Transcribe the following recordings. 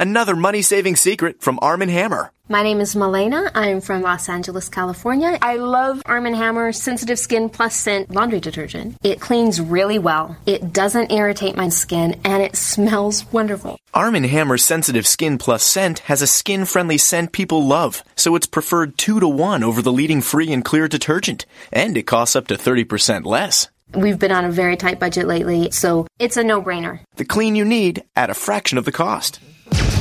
Another money saving secret from Arm & Hammer. My name is Malena. I'm from Los Angeles, California. I love Arm & Hammer Sensitive Skin Plus Scent laundry detergent. It cleans really well. It doesn't irritate my skin and it smells wonderful. Arm & Hammer Sensitive Skin Plus scent has a skin-friendly scent people love, so it's preferred 2 to 1 over the leading free and clear detergent, and it costs up to 30% less. We've been on a very tight budget lately, so it's a no-brainer. The clean you need at a fraction of the cost.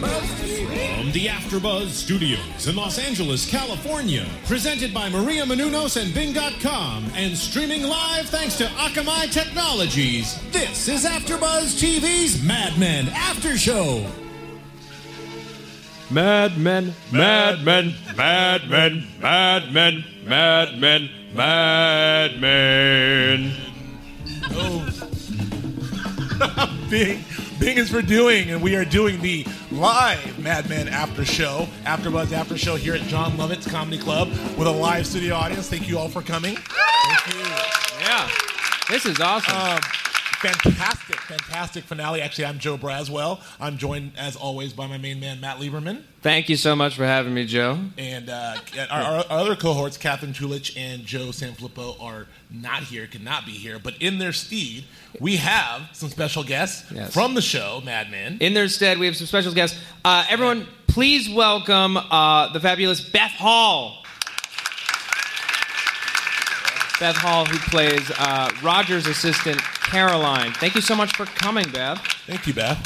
From the AfterBuzz Studios in Los Angeles, California, presented by Maria Menounos and Bing.com, and streaming live thanks to Akamai Technologies. This is AfterBuzz TV's Mad Men After Show. Mad Men, Mad Men, Mad Men, Mad Men, Mad Men, Mad Men. Oh. Bing, Bing is for doing, and we are doing the live Mad Men After Show, AfterBuzz After Show here at Jon Lovitz Comedy Club with a live studio audience. Thank you all for coming. Thank you. Yeah, this is awesome. Um, fantastic, fantastic finale. Actually, I'm Joe Braswell. I'm joined, as always, by my main man, Matt Lieberman. Thank you so much for having me, Joe. And uh, our, our, other cohorts, Catherine Chulich and Joe Sanfilippo, are not here, cannot be here. But in their stead, we have some special guests Yes. from the show, Mad Men. In their stead, we have some special guests. Uh, everyone, please welcome uh, the fabulous Beth Hall. Beth Hall, who plays uh, Roger's assistant, Caroline. Thank you so much for coming, Beth. Thank you, Beth.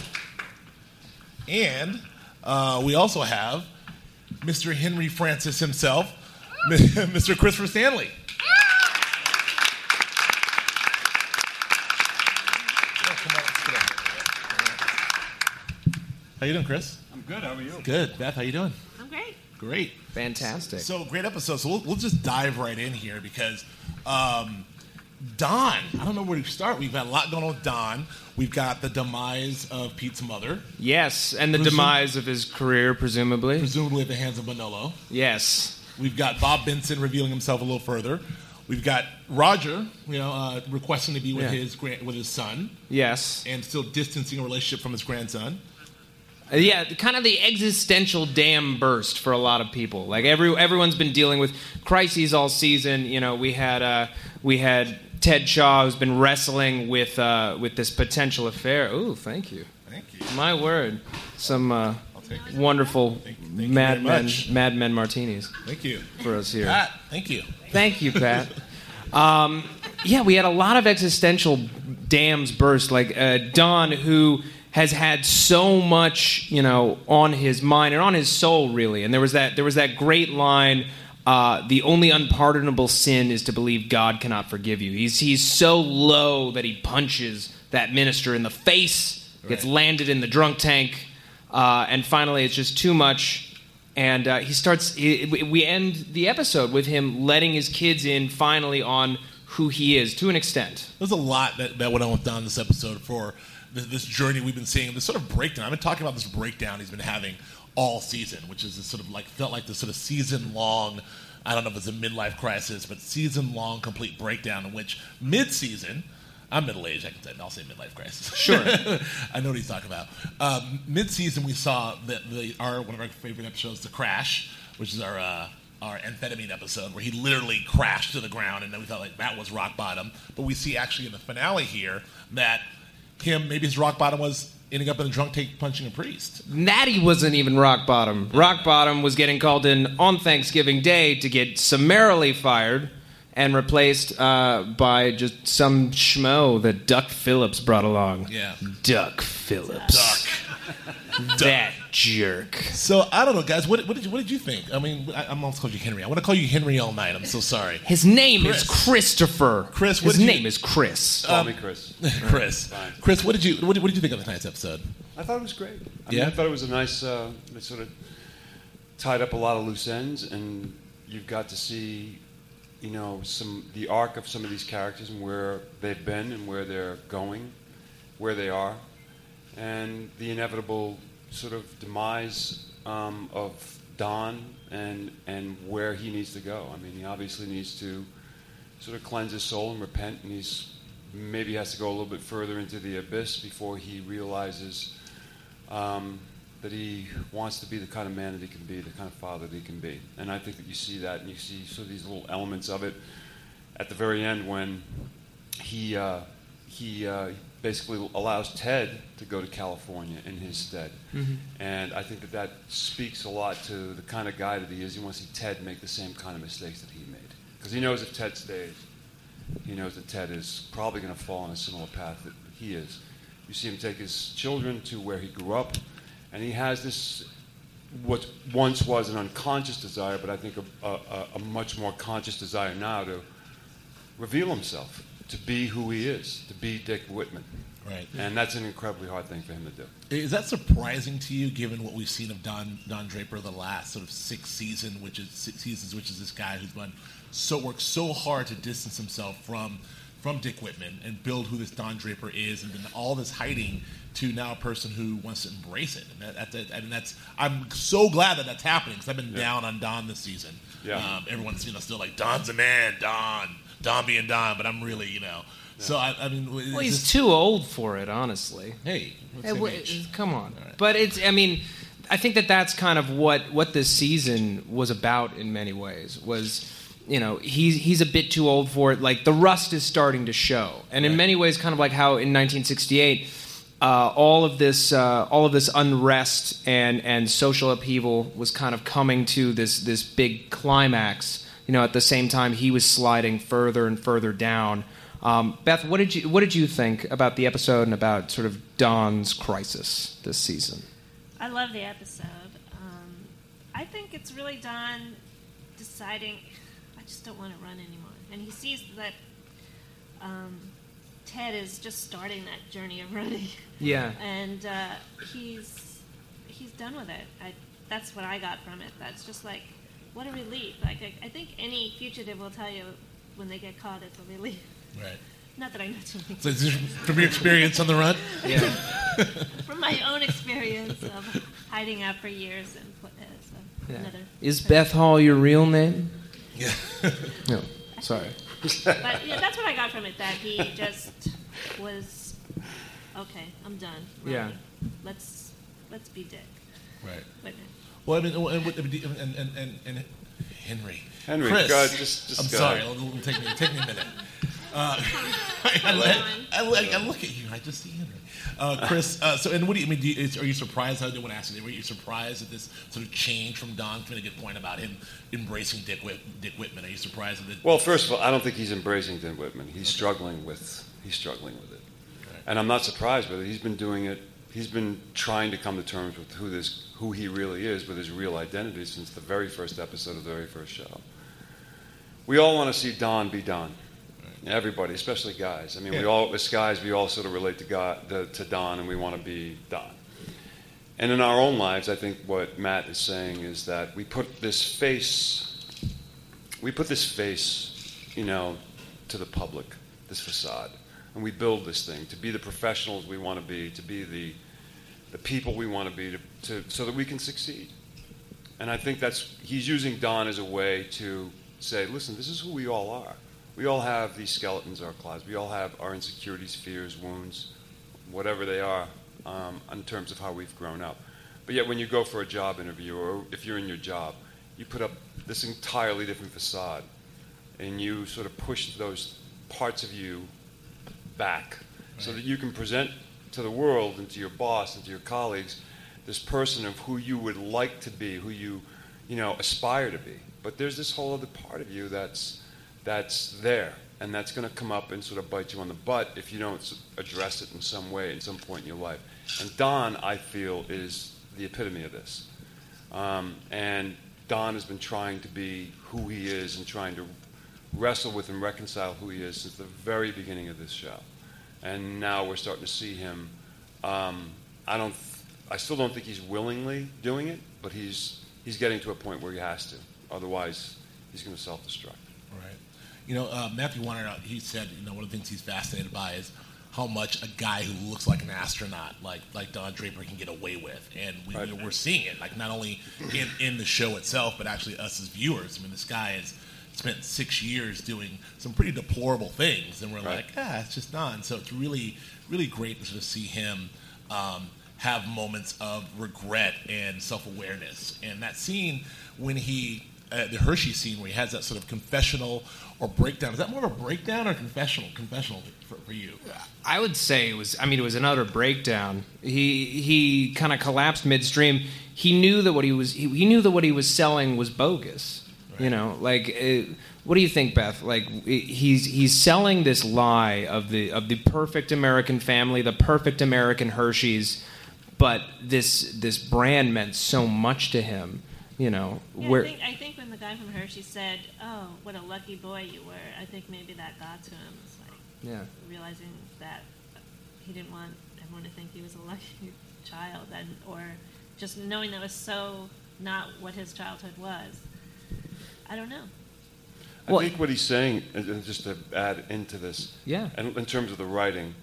And uh, we also have Mr. Henry Francis himself, Mr. Christopher Stanley. Yeah, come on, let's get up here. How you doing, Chris? I'm good. How are you? Good. Beth, how you doing? I'm great. Great. Fantastic. So great episode. So we'll, we'll just dive right in here because um, Don. I don't know where to start. We've got a lot going on with Don. We've got the demise of Pete's mother, yes, and the Presum- demise of his career, presumably. presumably at the hands of Manolo. Yes. We've got Bob Benson revealing himself a little further. We've got Roger, you know, uh, requesting to be with Yeah. his grand, with his son, Yes. and still distancing a relationship from his grandson. Yeah, kind of the existential dam burst for a lot of people. Like every everyone's been dealing with crises all season. You know, we had uh, we had Ted Shaw who's been wrestling with uh, with this potential affair. Ooh, thank you. Thank you. My word, some uh, I'll take it. wonderful Thank- thank Mad Men. Mad Men martinis Thank you, for us here. Pat. Thank you. Thank you, Pat. Um, yeah, we had a lot of existential dams burst. Like uh, Don, who has had so much, you know, on his mind and on his soul, really. And there was that there was that great line. Uh, the only unpardonable sin is to believe God cannot forgive you. He's he's so low that he punches that minister in the face, gets Right. landed in the drunk tank, uh, and finally it's just too much and uh, he starts he, we- we end the episode with him letting his kids in finally on who he is to an extent There's a lot that, that went on with Don this episode for this, this journey we've been seeing, this sort of breakdown. I've been talking about this breakdown he's been having all season, which is this sort of like felt like this sort of season long. I don't know if it's a midlife crisis, but season long complete breakdown in which mid season. I'm middle aged. I can say I'll say midlife crisis. Sure. I know what he's talking about. Um, mid season, we saw the, the our one of our favorite episodes, the crash, which is our uh, our amphetamine episode, where he literally crashed to the ground, and then we thought like that was rock bottom. But we see actually in the finale here that him maybe his rock bottom was ending up in a drunk tank punching a priest. natty wasn't even rock bottom rock bottom was getting called in on thanksgiving day to get summarily fired and replaced uh, by just some schmo that duck phillips brought along Yeah. duck phillips that jerk So I don't know, guys. What, what did you what did you think? I mean, I, I'm almost called you Henry. I want to call you Henry all night. I'm so sorry, his name Chris. is christopher Chris, what his did you- name is chris Call me Chris. Chris. Chris, what did you what did, what did you think of tonight's episode? I thought it was great. I Yeah? mean, I thought it was a nice. Uh, it sort of tied up a lot of loose ends, and you've got to see you know, some the arc of some of these characters and where they've been and where they're going, where they are, and the inevitable sort of demise um, of Don and and where he needs to go. I mean, he obviously needs to sort of cleanse his soul and repent, and he's maybe has to go a little bit further into the abyss before he realizes um, that he wants to be the kind of man that he can be, the kind of father that he can be. And I think that you see that, and you see sort of these little elements of it at the very end when he uh, he uh, basically allows Ted to go to California in his stead. Mm-hmm. And I think that that speaks a lot to the kind of guy that he is. He wants to see Ted make the same kind of mistakes that he made. Because he knows if Ted stays, he knows that Ted is probably going to fall on a similar path that he is. You see him take his children to where he grew up, and he has this, what once was an unconscious desire, but I think a, a- a much more conscious desire now to reveal himself, to be who he is, to be Dick Whitman. Right. And that's an incredibly hard thing for him to do. Is that surprising to you, given what we've seen of Don Don Draper the last sort of six season, which is six seasons, which is this guy who's been so worked so hard to distance himself from from Dick Whitman and build who this Don Draper is, and then all this hiding to now a person who wants to embrace it. And that, that, that, I mean, that's I'm so glad that that's happening because I've been down on Don this season. Yeah. Um, everyone's you know still like Don's a man, Don, Don being Don, but I'm really you know. So I, I mean, Well, he's too old for it, honestly. Hey, what's Hey, come on. right. But it's, I mean, I think that that's kind of what what this season was about in many ways. Was you know he's he's a bit too old for it. Like the rust is starting to show, and in many ways, kind of like how in 1968. Uh, all of this, uh, all of this unrest and, and social upheaval was kind of coming to this this big climax. You know, at the same time, he was sliding further and further down. Um, Beth, what did you what did you think about the episode and about sort of Don's crisis this season? I love the episode. Um, I think it's really Don deciding, I just don't want to run anymore. And he sees that um, Ted is just starting that journey of running. Yeah. and uh, he's he's done with it. I, that's what I got from it. That's just like, what a relief. Like I, I think any fugitive will tell you when they get caught, it's a relief. Right. Not that I know too many. So from your experience on the run? Yeah. From my own experience of hiding out for years and put, uh, so yeah. another. Is Beth Hall your real name? Yeah. No. Sorry. But yeah, that's what I got from it. That he just was okay. I'm done. Yeah. Let's let's be Dick. Right. Wait a minute. Well, I mean, and, and, and, and, and, Henry. Henry, Chris. go ahead, just- just I'm go sorry. It'll, it'll take me, take me a minute. Uh, I, I, I, I, look at you. I just see Henry. Uh, Chris. Uh, so, and what do you I mean? Do you, is, are you surprised? I do want to ask you. Were you surprised at this sort of change from Don? You made a good point about him embracing Dick, Whit, Dick Whitman. Are you surprised at it? Well, first of all, I don't think he's embracing Dick Whitman. He's struggling with he's struggling with it, and I'm not surprised with it. He's been doing it. He's been trying to come to terms with who this who he really is, with his real identity since the very first episode of the very first show. We all want to see Don be Don. Everybody, especially guys. I mean, we all as guys, we all sort of relate to God, the, to Don, and we want to be Don. And in our own lives, I think what Matt is saying is that we put this face, we put this face, you know, to the public, this facade, and we build this thing to be the professionals we want to be, to be the, the people we want to be, to, to, so that we can succeed. And I think that's he's using Don as a way to say, listen, this is who we all are. We all have these skeletons in our closets. We all have our insecurities, fears, wounds, whatever they are, um, in terms of how we've grown up. But yet, when you go for a job interview, or if you're in your job, you put up this entirely different facade, and you sort of push those parts of you back, so that you can present to the world and to your boss and to your colleagues this person of who you would like to be, who you, you know, aspire to be. But there's this whole other part of you that's that's there, and that's going to come up and sort of bite you on the butt if you don't address it in some way at some point in your life. And Don, I feel, is the epitome of this. Um, and Don has been trying to be who he is and trying to wrestle with and reconcile who he is since the very beginning of this show. And now we're starting to see him. Um, I don't. I still don't think he's willingly doing it, but he's he's getting to a point where he has to. Otherwise, he's going to self-destruct. Right. You know, uh, Matthew Weiner, he said, you know, one of the things he's fascinated by is how much a guy who looks like an astronaut, like like Don Draper, can get away with, and we, Right. we're seeing it, like not only in in the show itself, but actually us as viewers. I mean, this guy has spent six years doing some pretty deplorable things, and we're Right. like, ah, it's just Don. So it's really really great to sort of see him. Um, have moments of regret and self-awareness, and that scene when he, uh, the Hershey scene where he has that sort of confessional or breakdown. Is that more of a breakdown or confessional? Confessional for, for you? I would say it was. I mean, it was another breakdown. He he kind of collapsed midstream. He knew that what he was. He, he knew that what he was selling was bogus. You know, like, uh, what do you think, Beth? Like, he's he's selling this lie of the of the perfect American family, the perfect American Hershey's, but this this brand meant so much to him. You know, Yeah, where I, think, I think when the guy from Hershey said, "Oh, what a lucky boy you were," I think maybe that got to him. It's like yeah. realizing that he didn't want everyone to think he was a lucky child, and or just knowing that was so not what his childhood was. I don't know. I Well- think what he's saying, and and just to add into this, Yeah. and in terms of the writing,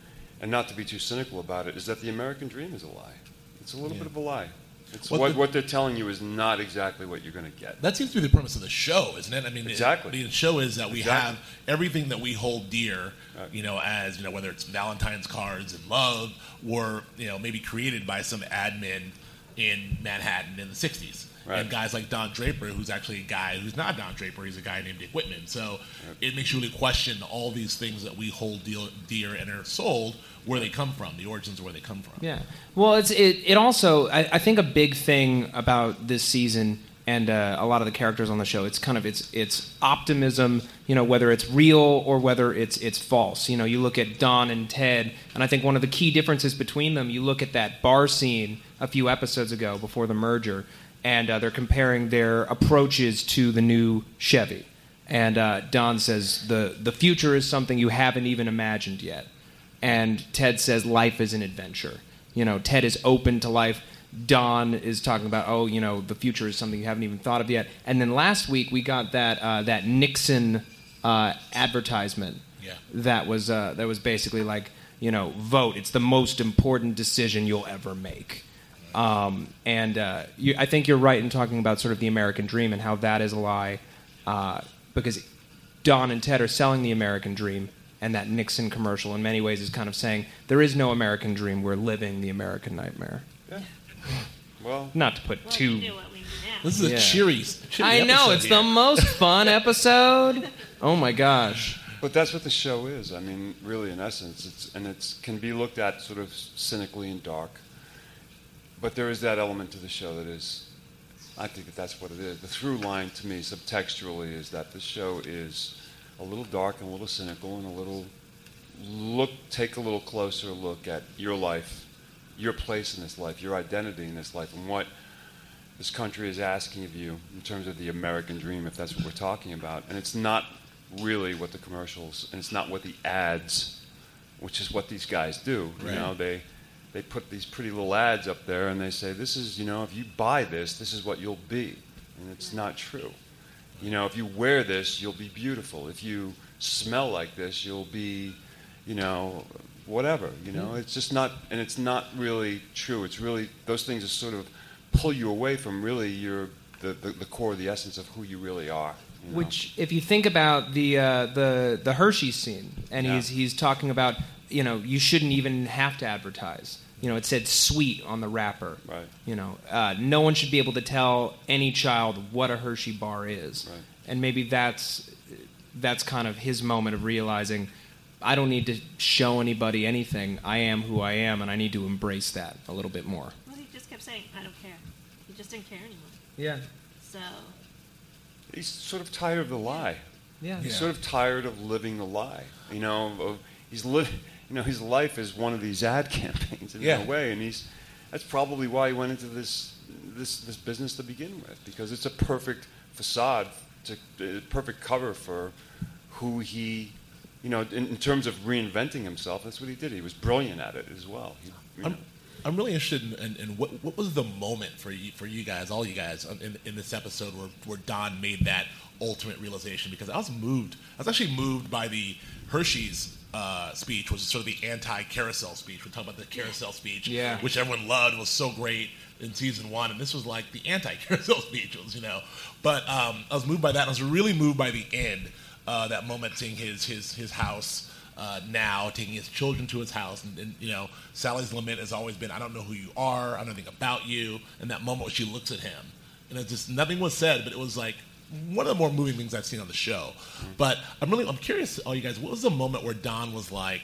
and not to be too cynical about it, is that the American dream is a lie. It's a little Yeah. bit of a lie. It's What what, the- what they're telling you is not exactly what you're going to get. That seems to be the premise of the show, isn't it? I mean, it- Exactly. the show is that we Exactly. have everything that we hold dear, Right. you know, as you know, whether it's Valentine's cards and love, or you know, maybe created by some admin in Manhattan in the '60s. Right. And guys like Don Draper, who's actually a guy who's not Don Draper, he's a guy named Dick Whitman. So it makes you really question all these things that we hold dear, dear and are sold, where they come from, the origins of where they come from. Yeah. Well, it's it. It also. I, I think a big thing about this season and uh, a lot of the characters on the show. It's kind of it's it's optimism. You know, whether it's real or whether it's it's false. You know, you look at Don and Ted, and I think one of the key differences between them. You look at that bar scene a few episodes ago before the merger, and uh, they're comparing their approaches to the new Chevy. And uh, Don says the the future is something you haven't even imagined yet and Ted says life is an adventure. You know, Ted is open to life. Don is talking about, oh, you know, the future is something you haven't even thought of yet. And then last week we got that uh, that Nixon uh, advertisement. Yeah. That was uh, that was basically like, you know, vote. It's the most important decision you'll ever make. Um, and uh, you, I think you're right in talking about sort of the American dream and how that is a lie, uh, because Don and Ted are selling the American dream, and that Nixon commercial, in many ways, is kind of saying there is no American dream. We're living the American nightmare. Yeah. Well, Not to put Well, too. we do what we do. This is a Yeah. cheery, cheery I know it's here. the most fun episode. Oh my gosh. But that's what the show is. I mean, really, in essence, it's and it can be looked at sort of cynically and dark. But there is that element to the show that is, I think that that's what it is. The through line to me, subtextually, is that the show is a little dark and a little cynical and a little look, take a little closer look at your life, your place in this life, your identity in this life, and what this country is asking of you in terms of the American dream, if that's what we're talking about. And it's not really what the commercials, and it's not what the ads, which is what these guys do. You know, they they put these pretty little ads up there, and they say, "This is, you know, if you buy this, this is what you'll be," and it's not true. You know, if you wear this, you'll be beautiful. If you smell like this, you'll be, you know, whatever. You know, it's just not, and it's not really true. It's really those things just sort of pull you away from really your the, the, the core, the essence of who you really are. you know? Which, if you think about the uh, the the Hershey scene, and Yeah. he's he's talking about, you know, you shouldn't even have to advertise. You know, it said "sweet" on the wrapper. Right. You know, uh, no one should be able to tell any child what a Hershey bar is. Right. And maybe that's that's kind of his moment of realizing, I don't need to show anybody anything. I am who I am, and I need to embrace that a little bit more. Well, he just kept saying, "I don't care." He just didn't care anymore. Yeah. So he's sort of tired of the lie. Yeah. He's Yeah. sort of tired of living the lie. You know, of, he's li- You know, his life is one of these ad campaigns in Yeah. a way, and he's. That's probably why he went into this this this business to begin with, because it's a perfect facade, to, perfect cover for who he. You know, in, in terms of reinventing himself, that's what he did. He was brilliant at it as well. He, you know. I'm really interested in, in, in what what was the moment for you for you guys, all you guys, in, in this episode where where Don made that ultimate realization because I was moved. I was actually moved by the Hershey's uh, speech, which is sort of the anti-carousel speech. We talk about the carousel speech, Yeah. which everyone loved, was so great in season one, and this was like the anti-carousel speech, was, you know. But um, I was moved by that. I was really moved by the end, uh, that moment, seeing his his his house. Uh, now taking his children to his house, and, and you know Sally's lament has always been, "I don't know who you are, I don't know nothing about you." And that moment where she looks at him, and it just nothing was said, but it was like one of the more moving things I've seen on the show. But I'm really I'm curious, all you guys, what was the moment where Don was like,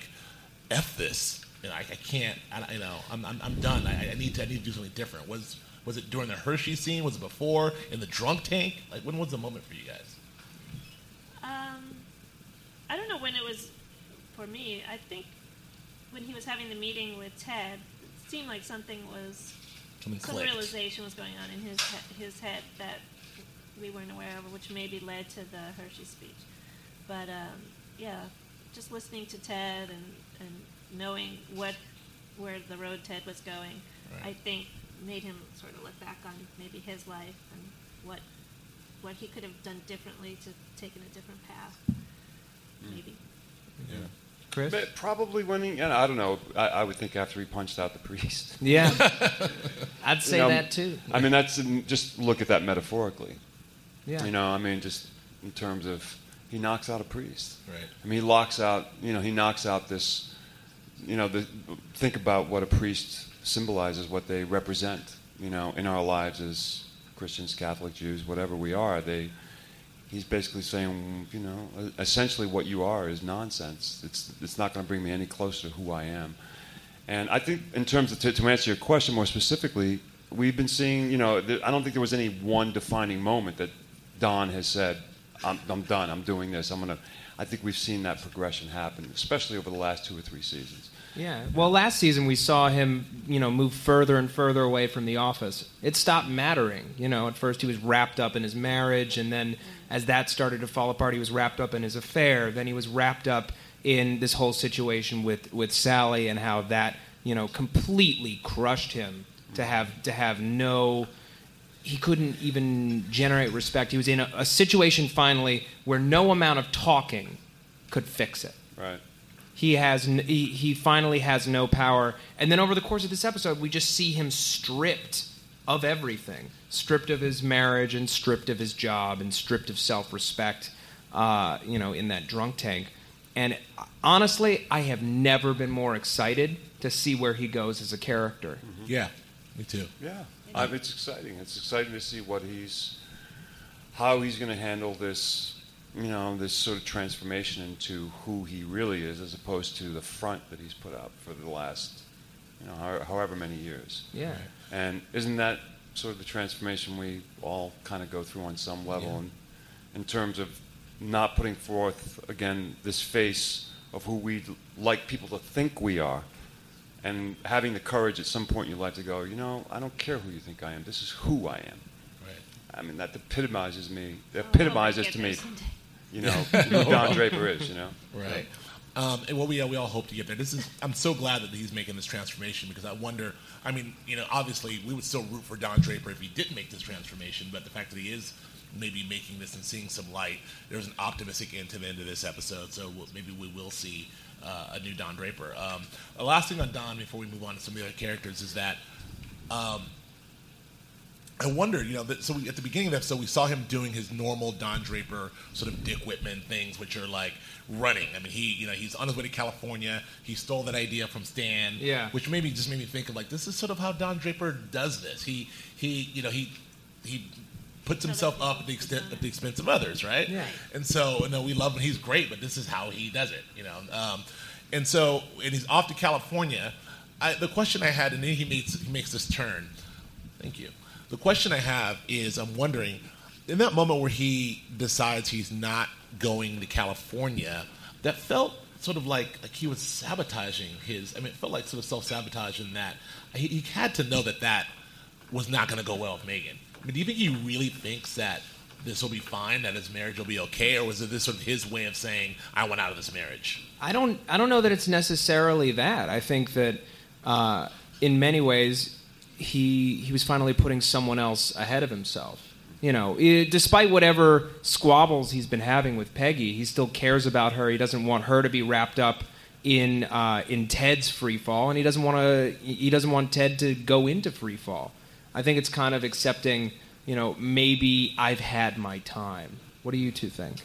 "F this," you know, I, I can't, I, you know, I'm, I'm, I'm done. I, I need to I need to do something different. Was was it during the Hershey scene? Was it before in the drunk tank? Like when was the moment for you guys? Um, I don't know when it was for me. I think when he was having the meeting with Ted, it seemed like something was Something some clicked. realization was going on in his he- his head that we weren't aware of, which maybe led to the Hershey speech. But um, yeah, just listening to Ted and, and knowing what where the road Ted was going, Right. I think made him sort of look back on maybe his life and what what he could have done differently to taken a different path. Maybe. Chris? But probably when he, and I don't know. I, I would think after he punched out the priest. Yeah. I'd say You know, that too. I mean, that's um, just look at that metaphorically. Yeah. You know, I mean, just in terms of he knocks out a priest. Right. I mean, he locks out. You know, he knocks out this. You know, the, think about what a priest symbolizes, what they represent. You know, in our lives as Christians, Catholic, Jews, whatever we are, they. He's basically saying, you know, essentially what you are is nonsense. It's it's not going to bring me any closer to who I am. And I think, in terms of to, to answer your question more specifically, we've been seeing, you know, th- I don't think there was any one defining moment that Don has said, I'm, I'm done, I'm doing this, I'm going to. I think we've seen that progression happen, especially over the last two or three seasons. Yeah. Well, last season we saw him, you know, move further and further away from the office. It stopped mattering. You know, at first he was wrapped up in his marriage, and then as that started to fall apart, he was wrapped up in his affair. Then he was wrapped up in this whole situation with with Sally and how that, you know, completely crushed him to have to have no he couldn't even generate respect. He was in a, a situation finally where no amount of talking could fix it Right. he has n- he, he finally has no power and then over the course of this episode we just see him stripped of everything stripped of his marriage and stripped of his job and stripped of self-respect uh, you know in that drunk tank and honestly i have never been more excited to see where he goes as a character Yeah, me too. Yeah, I it's exciting. It's exciting to see what he's, how he's going to handle this, you know, this sort of transformation into who he really is, as opposed to the front that he's put up for the last, you know, however many years. yeah And isn't that sort of the transformation we all kind of go through on some level, Yeah. in, in terms of not putting forth again this face of who we'd like people to think we are, and having the courage at some point in your life to go, you know, I don't care who you think I am. This is who I am. Right. I mean, that epitomizes me. Oh, I hope I Epitomizes get to me, someday. you know, who Don Draper is. You know. Right. Um, and what we uh, we all hope to get there. This is I'm so glad that he's making this transformation because I wonder. I mean, you know, obviously we would still root for Don Draper if he didn't make this transformation, but the fact that he is maybe making this and seeing some light, there's an optimistic end to the end of this episode. So we'll, maybe we will see uh, a new Don Draper. Um, the last thing on Don before we move on to some of the other characters is that. Um, I wonder, you know, that, so we, at the beginning of the episode, we saw him doing his normal Don Draper sort of Dick Whitman things, which are like running. I mean, he, you know, he's on his way to California. He stole that idea from Stan, Yeah. which maybe just made me think of like this is sort of how Don Draper does this. He, he, you know, he, he puts himself up at the extent at the expense of others, right? Yeah. And so, you know, we love him. He's great, but this is how he does it, you know. Um, and so, and he's off to California. I, the question I had, and then he makes he makes this turn. Thank you. The question I have is, I'm wondering, in that moment where he decides he's not going to California, that felt sort of like like he was sabotaging his. I mean, it felt like sort of self sabotaging that he, he had to know that that was not going to go well with Megan. I mean, do you think he really thinks that this will be fine, that his marriage will be okay, or was it this sort of his way of saying, "I want out of this marriage"? I don't I don't know that it's necessarily that. I think that uh, in many ways, he he was finally putting someone else ahead of himself. You know, i despite whatever squabbles he's been having with Peggy, he still cares about her. He doesn't want her to be wrapped up in uh, in Ted's free fall, and he doesn't want to. He doesn't want Ted to go into free fall. I think it's kind of accepting. You know, maybe I've had my time. What do you two think?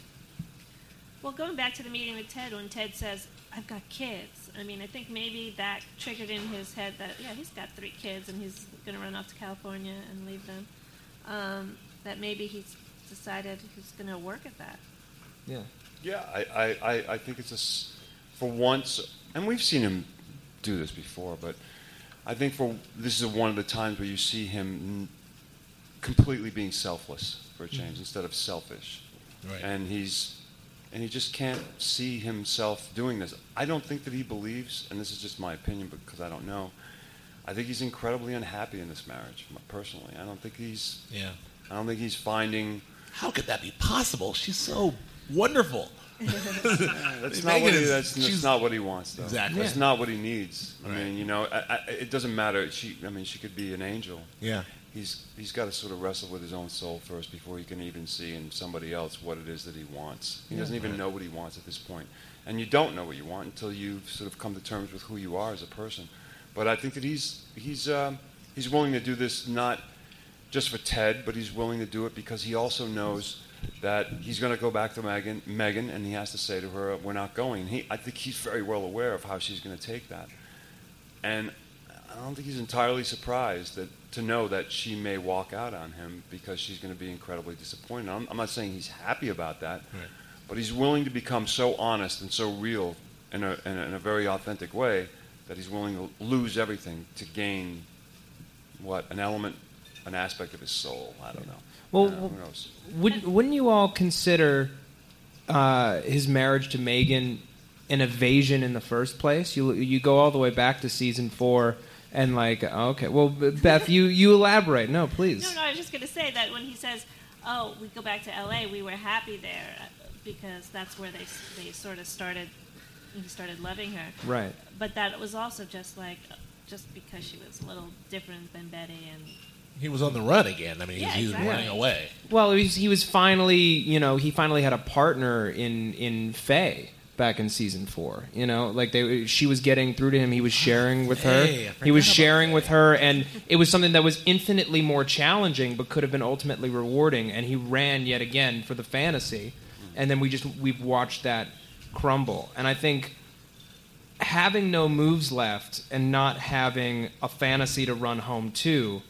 Well, going back to the meeting with Ted, when Ted says, I've got kids, I mean, I think maybe that triggered in his head that, yeah, he's got three kids and he's going to run off to California and leave them. Um, that maybe he's decided he's going to work at that. Yeah. Yeah, I, I, I, I think it's a, s- for once, and we've seen him do this before, but I think for this is one of the times where you see him completely being selfless for a change mm-hmm. instead of selfish. Right. And he's, and he just can't see himself doing this. I don't think that he believes, and this is just my opinion because I don't know. I think he's incredibly unhappy in this marriage, personally. I don't think he's, Yeah. I don't think he's finding. How could that be possible? She's so wonderful. That's not what he. That's, that's she's- not what he wants, though. Exactly. That's Yeah. not what he needs. I Right. mean, you know, I, I, it doesn't matter. She. I mean, she could be an angel. Yeah. He's he's got to sort of wrestle with his own soul first before he can even see in somebody else what it is that he wants. He doesn't even know what he wants at this point, and you don't know what you want until you sort of come to terms with who you are as a person. But I think that he's he's um, he's willing to do this not just for Ted, but he's willing to do it because he also knows that he's going to go back to Megan, Megan, and he has to say to her, "We're not going." He, I think he's very well aware of how she's going to take that, and I don't think he's entirely surprised that to know that she may walk out on him because she's going to be incredibly disappointed. I'm, I'm not saying he's happy about that, Right. but he's willing to become so honest and so real in a, in a, in a very authentic way that he's willing to lose everything to gain what an element, an aspect of his soul. I don't know. Well, Uh, who knows? Would, wouldn't you all consider uh, his marriage to Megan an evasion in the first place? You you go all the way back to season four, and like, okay, well, Beth, you you elaborate. No, please. No, no, I was just going to say that when he says, "Oh, we go back to L.A., we were happy there," uh, because that's where they they sort of started. He started loving her. Right. But that was also just like, just because she was a little different than Betty, and He was on the run again. I mean, Yeah, he was exactly. running away. Well, he was, he was finally, you know, he finally had a partner in in Faye back in season four. You know, like they, she was getting through to him. He was ah, sharing with her. Faye, I He was sharing with her, and it was something that was infinitely more challenging, but could have been ultimately rewarding. And he ran yet again for the fantasy, and then we just we've watched that crumble. And I think having no moves left and not having a fantasy to run home to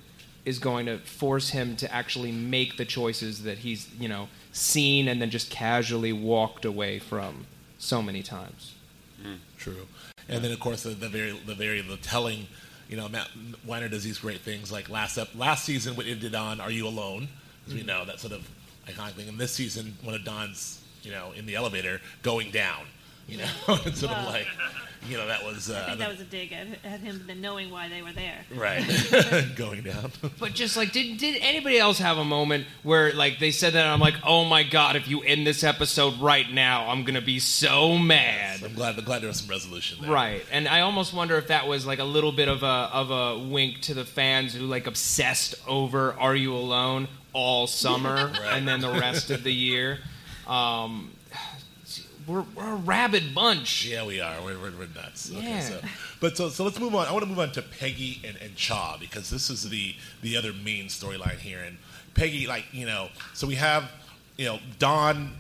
is going to force him to actually make the choices that he's you know seen and then just casually walked away from so many times. Hmm. True. And then, of course, the, the very, the very, the telling, you know, Matt Weiner does these great things. Like last ep- last season, what ended on "Are You Alone?" As we hmm. know, that sort of iconic thing. And this season, one of Don's, you know, in the elevator going down. You know, it's sort of like, you know, that was. Uh, I think that was a dig at, at him then knowing why they were there. right going down. But just like, did did anybody else have a moment where like they said that and I'm like, oh my god, if you end this episode right now, I'm gonna be so mad. I'm glad. I'm glad there was some resolution there. Right, and I almost wonder if that was like a little bit of a of a wink to the fans who like obsessed over "Are You Alone" all summer and then the rest of the year. Um, we're, we're a rabid bunch. Yeah, we are. We're, we're, we're nuts. Okay, Yeah. so, but so, so let's move on. I want to move on to Peggy and, and Cha because this is the the other main storyline here. And Peggy, like you know, so we have you know Don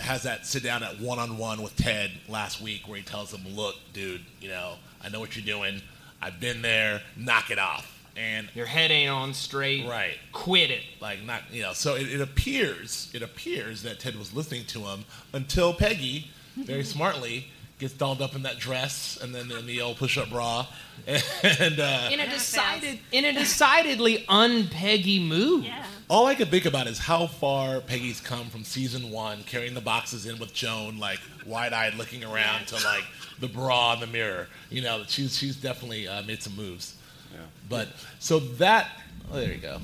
has that sit down at one on one with Ted last week where he tells him, "Look, dude, you know, I know what you're doing. I've been there. Knock it off." And Your head ain't on straight. Right. Quit it. like not you know so it, it appears it appears that ted was listening to him until peggy very smartly gets dolled up in that dress and then in the old push-up bra and uh, In a Yeah, decided, in a decidedly unpeggy move. Yeah. all i can think about is how far peggy's come from season one carrying the boxes in with joan like wide-eyed looking around to like the bra in the mirror you know she's she's definitely uh, made some moves Yeah. But so that oh, there you go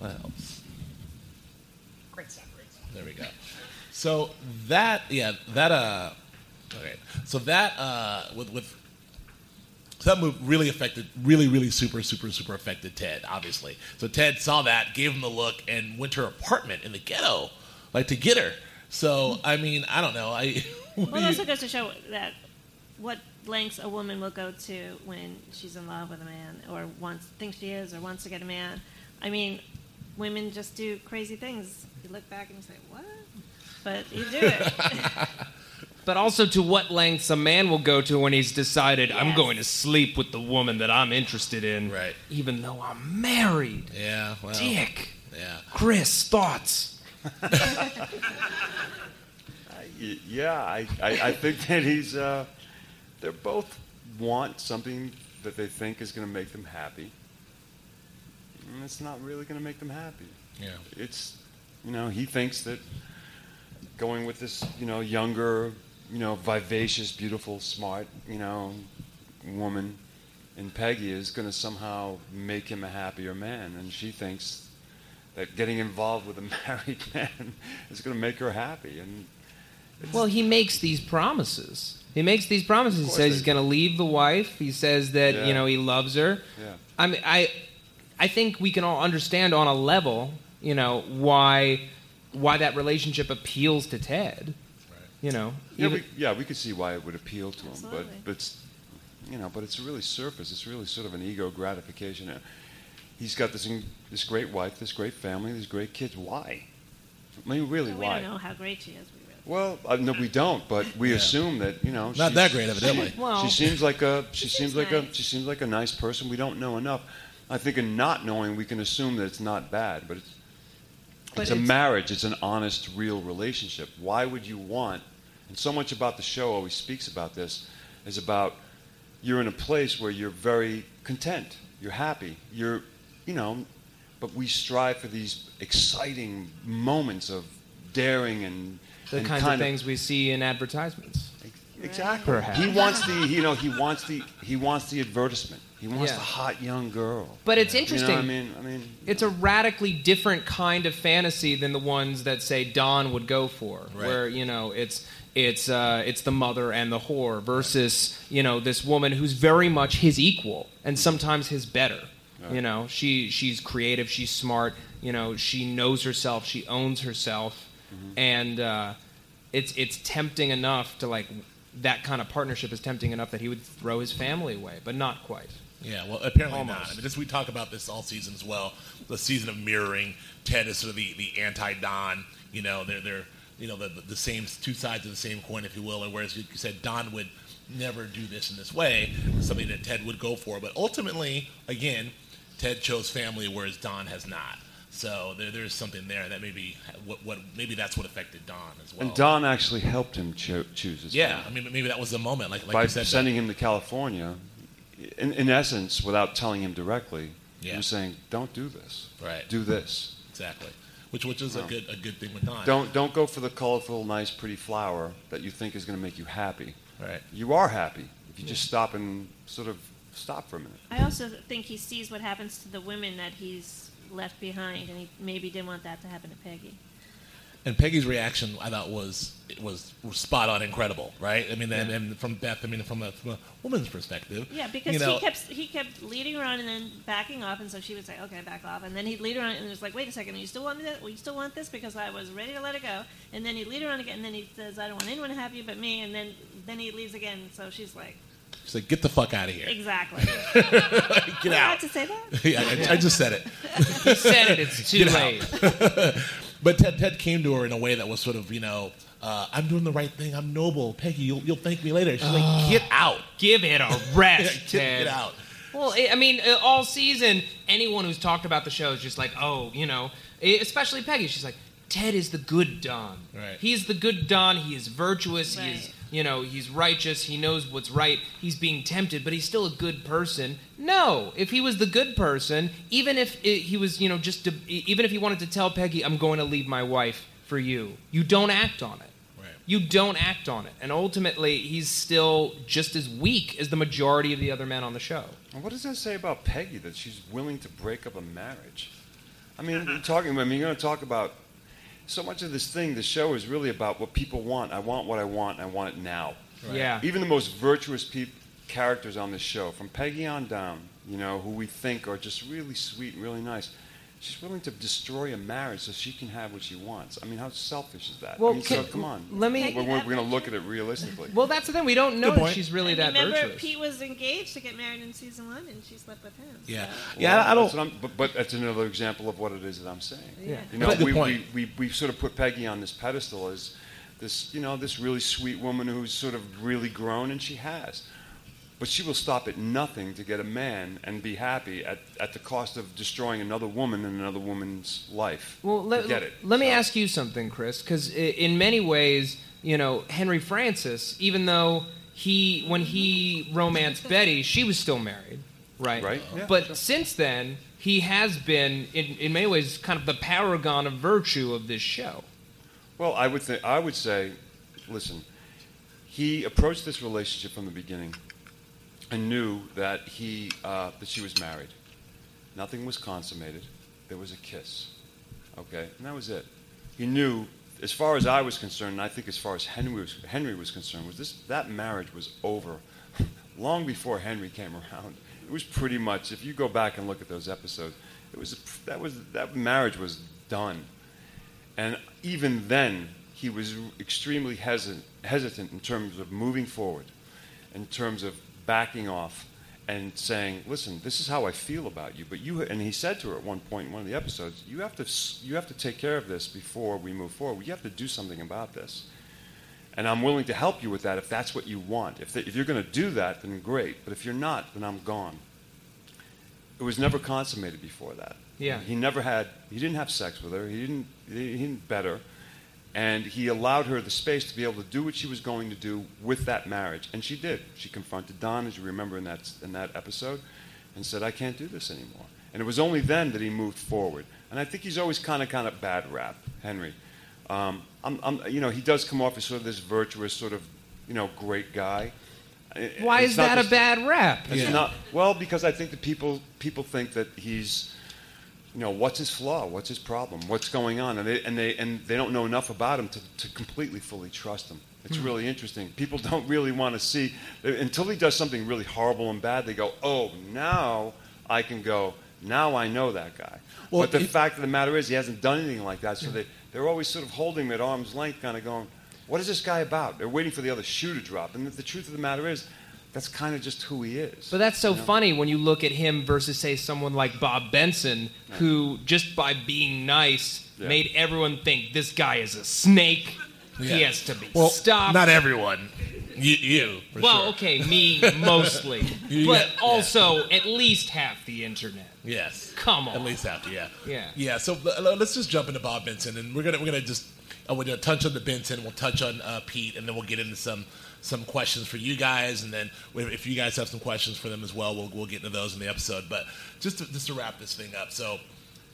that helps Great stuff. Great stuff. There we go. So that yeah that uh okay so that uh with with So that move really affected, really, really super, super, super affected Ted, obviously. So Ted saw that, gave him the look, and went to her apartment in the ghetto, like to get her. So I mean, I don't know. I Well, it also goes to show that what lengths a woman will go to when she's in love with a man, or wants thinks she is, or wants to get a man. I mean, women just do crazy things. You look back and you say, "What?" But you do it. But also to what lengths a man will go to when he's decided I'm going to sleep with the woman that I'm interested in, Right. even though I'm married. yeah, well, Dick. yeah. Chris, thoughts? Yeah, I, I, I think that he's. Uh, they both want something that they think is going to make them happy, and it's not really going to make them happy. Yeah. It's, you know, he thinks that going with this, you know, younger, you know, vivacious, beautiful, smart, you know, woman in Peggy is going to somehow make him a happier man, and she thinks that getting involved with a married man is going to make her happy, and Well, he makes these promises. He makes these promises. He says he's going to leave the wife. He says that Yeah. you know he loves her. Yeah. I mean, I, I think we can all understand on a level, you know, why, why that relationship appeals to Ted. Right. You know, Yeah, even- we, yeah, we could see why it would appeal to him, Absolutely. but but it's, you know, but it's really surface. It's really sort of an ego gratification. He's got this this great wife, this great family, these great kids. Why? I mean, really, we why? don't know how great she is. We really. Well, uh, no, we don't. But we Yeah. assume that you know, Not that great, evidently. Well- she seems like a she, She seems, seems like a nice. she seems like a nice person. We don't know enough. I think in not knowing, we can assume that it's not bad, but it's But it's a it's- marriage. It's an honest, real relationship. Why would you want? And so much about the show always speaks about this, is about you're in a place where you're very content. You're happy. You're, you know, but we strive for these exciting moments of daring and the kinds kind of things we see in advertisements. Exactly. Perhaps. He wants the you know he wants the he wants the advertisement. He wants Yeah. the hot young girl. But it's You interesting. know, I mean, I mean, it's a radically different kind of fantasy than the ones that say Don would go for, Right. where you know it's it's uh, it's the mother and the whore versus you know this woman who's very much his equal and sometimes his better. Right. You know, she she's creative, she's smart. You know, she knows herself, she owns herself, and uh, it's it's tempting enough to like that kind of partnership is tempting enough that he would throw his family away, but not quite. Yeah, well, apparently not. I mean, this, we talk about this all season as well. The season of mirroring. Ted is sort of the, the anti-Don. You know, they're they're you know the, the the same two sides of the same coin, if you will. And whereas you said Don would never do this in this way, something that Ted would go for. But ultimately, again, Ted chose family, whereas Don has not. So there, there's something there that maybe what, what maybe that's what affected Don as well. and Don actually helped him cho- choose his yeah, I mean maybe that was the moment, like like by said. sending him to California. In, in essence, without telling him directly, he Yeah. was saying, "Don't do this. Right. Do this. exactly, which which is a good a good thing with Don. Don't don't go for the colorful, nice, pretty flower that you think is going to make you happy. right. You are happy if you just stop and sort of stop for a minute. I also think he sees what happens to the women that he's left behind, and he maybe didn't want that to happen to Peggy. And Peggy's reaction, I thought, was was, was spot on, incredible, right? I mean, and, and from Beth, I mean, from a, from a woman's perspective, Yeah, because you know, he kept he kept leading her on and then backing off, and so she would say, "Okay, back off," and then he'd lead her on, and it was like, "Wait a second, you still want me that? You still want this?" Because I was ready to let it go, and then he'd lead her on again, and then he says, "I don't want anyone to have you but me," and then then he leaves again. So she's like, she's like, "Get the fuck out of here, "Exactly." get I had out." to say that. yeah, I, I just said it. He said it. It's too late. But Ted, Ted came to her in a way that was sort of, you know, uh, I'm doing the right thing. I'm noble. Peggy, you'll, you'll thank me later. She's like, get out. Give it a rest, get, Ted. get out. Well, I I mean, uh, all season, anyone who's talked about the show is just like, oh, you know, especially Peggy. She's like, Ted is the good Don. Right. He's the good Don. He is virtuous. He is, Right. You know, he's righteous. He knows what's right. He's being tempted, but he's still a good person. No, if he was the good person, even if it, he was, you know, just, to, even if he wanted to tell Peggy, I'm going to leave my wife for you, you don't act on it. Right. You don't act on it. And ultimately, he's still just as weak as the majority of the other men on the show. And what does that say about Peggy that she's willing to break up a marriage? I mean, you're talking. I mean, you're going to talk about so much of this thing. The show is really about what people want. I want what I want. And I want it now. Yeah. Even the most virtuous peop- characters on the show, from Peggy on down, you know, who we think are just really sweet and really nice. She's willing to destroy a marriage so she can have what she wants. I mean, how selfish is that? Well, I mean, so come on. let me- We're, we're, going to look at it realistically. Well, that's the thing. We don't know if she's really And that remember, virtuous. Pete was engaged to get married in season one, and she slept with him. Yeah, so- yeah. I, I don't. what I'm- but, but that's another example of what it is that I'm saying. Yeah. You know, That's a good we, point. we, we, we sort of put Peggy on this pedestal as this, you know, this really sweet woman who's sort of really grown, and she has. But she will stop at nothing to get a man and be happy at, at the cost of destroying another woman and another woman's life. Well, let, get it. let me ask you something, Chris, because in many ways, you know, Henry Francis, even though he, when he romanced Betty, she was still married, right? Right, yeah, but since then, he has been, in, in many ways, kind of the paragon of virtue of this show. Well, I would think I would say, listen, he approached this relationship from the beginning and knew that he uh, that she was married. Nothing was consummated. There was a kiss. Okay, and that was it. He knew, as far as I was concerned, and I think as far as Henry was, Henry was concerned, was this that marriage was over long before Henry came around. It was pretty much, if you go back and look at those episodes, it was that was that marriage was done. And even then, he was extremely hesitant, hesitant in terms of moving forward, in terms of backing off and saying, "Listen, this is how I feel about you." But you, and he said to her at one point in one of the episodes, "You have to, you have to take care of this before we move forward. You have to do something about this." And I'm willing to help you with that if that's what you want. If, if you're going to do that, then great. But if you're not, then I'm gone. It was never consummated before that. Yeah. He never had. He didn't have sex with her. He didn't. He didn't bet her, and he allowed her the space to be able to do what she was going to do with that marriage, and she did. She confronted Don, as you remember in that in that episode, and said, "I can't do this anymore." And it was only then that he moved forward. And I think he's always kind of kind of bad rap, Henry. Um, I'm, I'm, you know, he does come off as sort of this virtuous, sort of, you know, great guy. Why It's is that just- a bad rap? it's not well because I think that people people think that he's, you know, what's his flaw? What's his problem? What's going on? And they and they and they don't know enough about him to, to completely fully trust him. It's Hmm. really interesting. People don't really want to see until he does something really horrible and bad. They go, oh, now I can go. Now I know that guy. Well, but the he- fact of the matter is, he hasn't done anything like that. So they they're always sort of holding him at arm's length, kind of going, what is this guy about? They're waiting for the other shoe to drop. And the, the truth of the matter is, that's kind of just who he is. But that's so you know? funny when you look at him versus, say, someone like Bob Benson, who just by being nice Yeah. made everyone think this guy is a snake. He has to be Well, stopped. Not everyone. You, you for well, sure. okay, me mostly, You but got- yeah. also at least half the internet. Yes. Come on. At least half. yeah. Yeah. Yeah. So let's just jump into Bob Benson, and we're gonna we're gonna just uh, we're gonna touch on the Benson, we'll touch on uh, Pete, and then we'll get into some some questions for you guys, and then if if you guys have some questions for them as well, we'll we'll get into those in the episode. But just to, just to wrap this thing up, so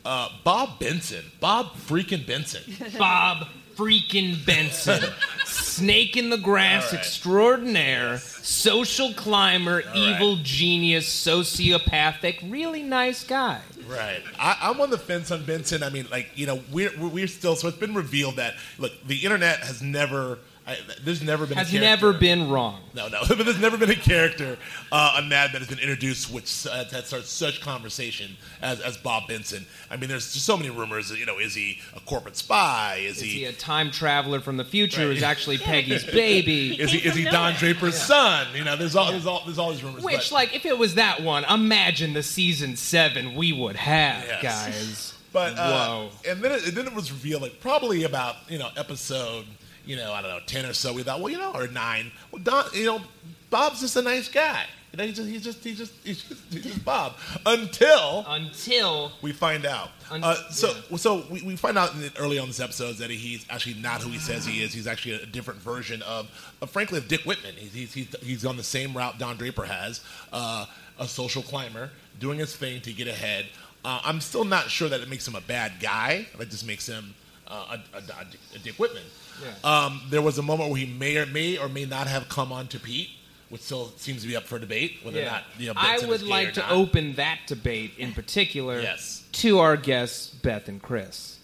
uh, Bob Benson, Bob freaking Benson, Bob freaking Benson, snake in the grass All right. extraordinaire, social climber, evil genius, sociopathic, really nice guy. Right. I, I'm on the fence on Benson. I mean, like, you know, we're, we're still, so it's been revealed that, look, the internet has never, I, there's never been Has a character. never been wrong. No, no, but there's never been a character uh, on Mad that has been introduced which uh, that starts such conversation as, as Bob Benson. I mean, there's just so many rumors. You know, is he a corporate spy? Is, Is he, he a time traveler from the future? Right. Is actually Peggy's baby? is he is he Don Draper's son? You know, there's all there's all there's all these rumors. Which, but- like, if it was that one, imagine the season seven we would have, Yes. guys. But uh, Whoa. and then it, and then it was revealed like probably about you know episode you know I don't know ten or so. We thought well you know or nine. Well, Don, you know Bob's just a nice guy. You know, he's just he's just he's just he's just, he's just Bob until until we find out. Un- uh, so so we, we find out in the, early on this episode that he's actually not who he says he is. He's actually a different version of, of frankly of Dick Whitman. He's he's he's, he's on the same route Don Draper has, uh, a social climber doing his thing to get ahead. Uh, I'm still not sure that it makes him a bad guy. That just makes him uh, a, a, a Dick Whitman. Um, there was a moment where he may or may or may not have come on to Pete, which still seems to be up for debate whether or not you know. I would like to not. open that debate in particular Yes. to our guests, Beth and Chris.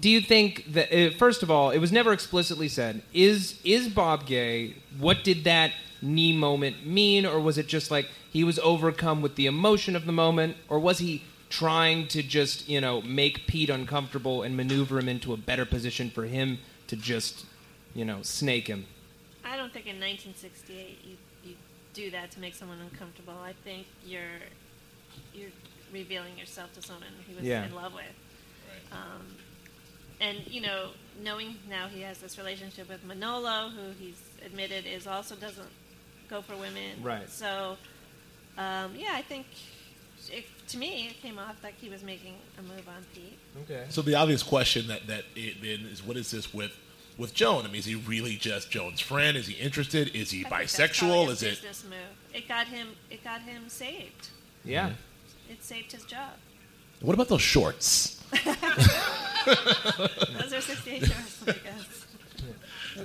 Do you think that, uh, first of all, it was never explicitly said, is, is Bob gay? What did that knee moment mean, or was it just like he was overcome with the emotion of the moment, or was he trying to just you know make Pete uncomfortable and maneuver him into a better position for him to just you know snake him? I don't think in 1968 you, you do that to make someone uncomfortable. I think you're you're revealing yourself to someone he was Yeah. in love with. Um, and you know, knowing now he has this relationship with Manolo, who he's admitted is also doesn't go for women. Right. So, um, yeah, I think it, to me it came off like he was making a move on Pete. Okay. So the obvious question that that it, then is, what is this with with Joan? I mean, is he really just Joan's friend? Is he interested? Is he I think that's probably bisexual? a Is it? business move? It got him. It got him saved. Yeah. It saved his job. What about those shorts? Those are 68 shorts, I guess.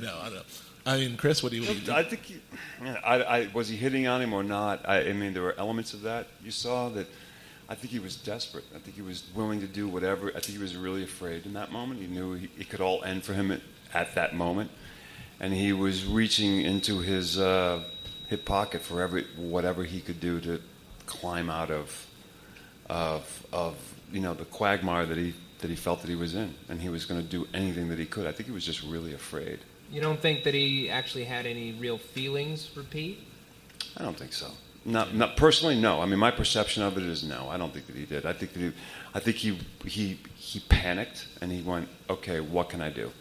No, I don't know. I mean, Chris, what do you? What do you I think he, yeah, I, I, was he hitting on him or not? I, I mean, there were elements of that you saw that. I think he was desperate. I think he was willing to do whatever. I think he was really afraid in that moment. He knew he, it could all end for him at, at that moment, and he was reaching into his uh, hip pocket for every whatever he could do to climb out of of of you know the quagmire that he that he felt that he was in, and he was going to do anything that he could. I think he was just really afraid. You don't think that he actually had any real feelings for Pete? I don't think so. Not, not personally, no. I mean, my perception of it is no. I don't think that he did. I think that he, I think he, he, he panicked and he went, okay, what can I do?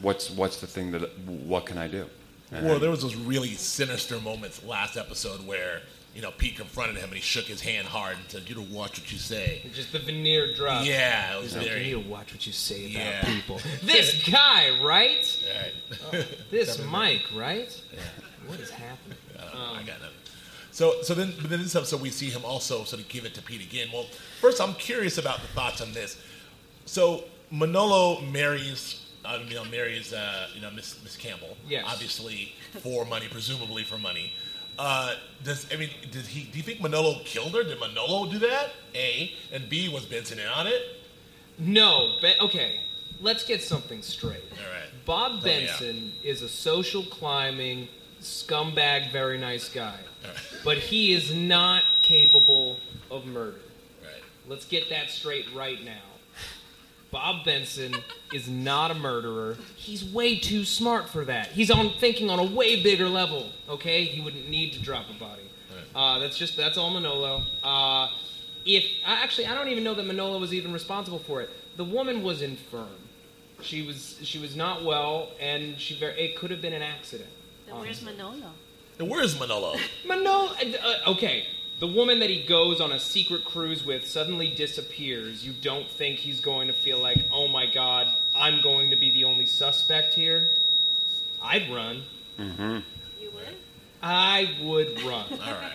What's, what's the thing that, what can I do? And Well, there was those really sinister moments last episode where you know Pete confronted him and he shook his hand hard and said, "You don't watch what you say." Just the veneer drop. Yeah, it was Like, very- You need to watch what you say about Yeah. people. This guy, right? Right. Oh, this Mike, right? Yeah. What is happening? Uh, I got nothing. So, so then, but then this episode we see him also sort of give it to Pete again. Well, first, I'm curious about the thoughts on this. So Manolo marries, uh, you know, marries, uh, you know, Miss Miss Campbell. Yes. Obviously for money, presumably for money. Uh, does I mean, did he? Do you think Manolo killed her? Did Manolo do that? A and B was Benson in on it? No, but okay. Let's get something straight. All right. Bob. Benson is a social climbing scumbag, very nice guy, but he is not capable of murder. Right. Let's get that straight right now. Bob Benson is not a murderer. He's way too smart for that. He's on thinking on a way bigger level. Okay, he wouldn't need to drop a body. Uh, that's just that's all Manolo. Uh, if I- actually, I don't even know that Manolo was even responsible for it. The woman was infirm. She was she was not well, and she very, it could have been an accident. Then where's Manolo? And where's Manolo? Manolo, uh, okay. The woman that he goes on a secret cruise with suddenly disappears. You don't think he's going to feel like, oh my god, I'm going to be the only suspect here? I'd run. Mm-hmm. You would? I would run. All right.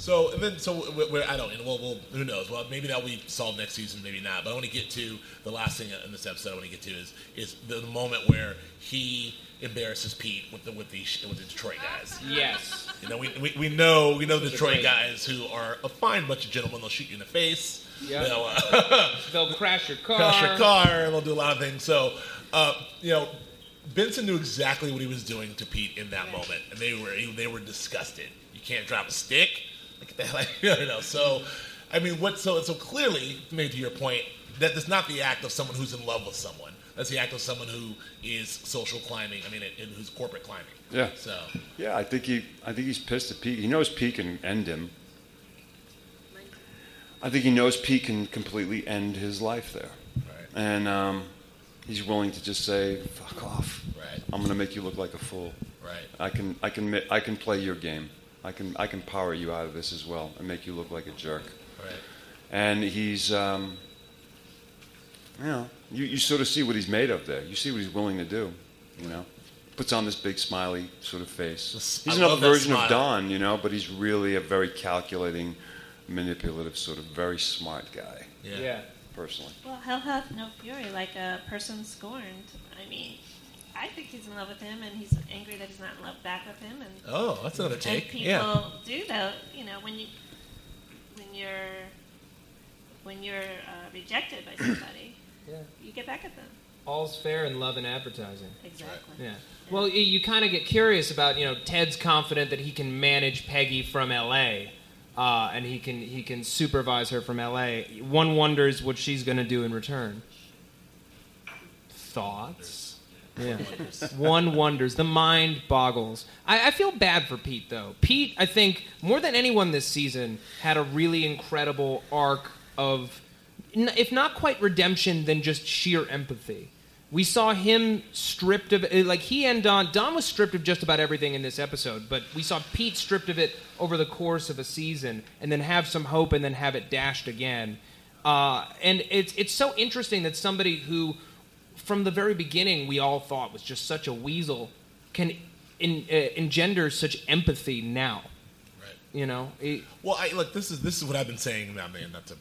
So and then, so we're- I don't. And well, well, who knows? Well, maybe that'll be solved next season, maybe not. But I want to get to the last thing in this episode. I want to get to is is the moment where he embarrasses Pete with the with the with the Detroit guys. Yes. You know, we, we, we know we know the Detroit guys who are a fine bunch of gentlemen. They'll shoot you in the face. Yep. They'll, uh, They'll crash your car. crash your car, they'll do a lot of things. So, uh, you know, Benson knew exactly what he was doing to Pete in that moment, and they were they were disgusted. You can't drop a stick, like that, like you know. So, I mean, what? So, so clearly, maybe to your point, that that's not the act of someone who's in love with someone. That's the act of someone who is social climbing. I mean, and, and who's corporate climbing. Yeah. So, Yeah, I think he, I think he's pissed at Pete. He knows Pete can end him. I think he knows Pete can completely end his life there, right, and um, he's willing to just say, "Fuck off." right, I'm going to make you look like a fool. right. I can, I can, I can play your game. I can, I can power you out of this as well and make you look like a jerk. Right. And he's, um, you know, you, you sort of see what he's made of there. You see what he's willing to do. You know, puts on this big smiley sort of face. He's I another version of. Don, you know, but he's really a very calculating, manipulative, sort of very smart guy. Yeah. Yeah. Personally, Well, hell hath no fury like a person scorned. I mean, I think he's in love with him, and he's angry that he's not in love back with him. And Oh, that's another and take. people Yeah. do that. You know, when you when you're when you're uh, rejected by somebody, Yeah. you get back at them. All's fair in love and advertising. Exactly. Yeah. Well, y- you kind of get curious about you know Ted's confident that he can manage Peggy from L.A. Uh, and he can he can supervise her from L.A. One wonders what she's going to do in return. Thoughts? Yeah. One wonders. The mind boggles. I, I feel bad for Pete though. Pete, I think more than anyone this season, had a really incredible arc of, if not quite redemption, then just sheer empathy. We saw him stripped of eh, like he and Don. Don was stripped of just about everything in this episode, but we saw Pete stripped of it over the course of a season, and then have some hope, and then have it dashed again. Uh, and it's it's so interesting that somebody who, from the very beginning, we all thought was just such a weasel, can in, uh, engender such empathy now. Right. You know, It- Well, I, look, this is this is what I've been saying. I mean, not to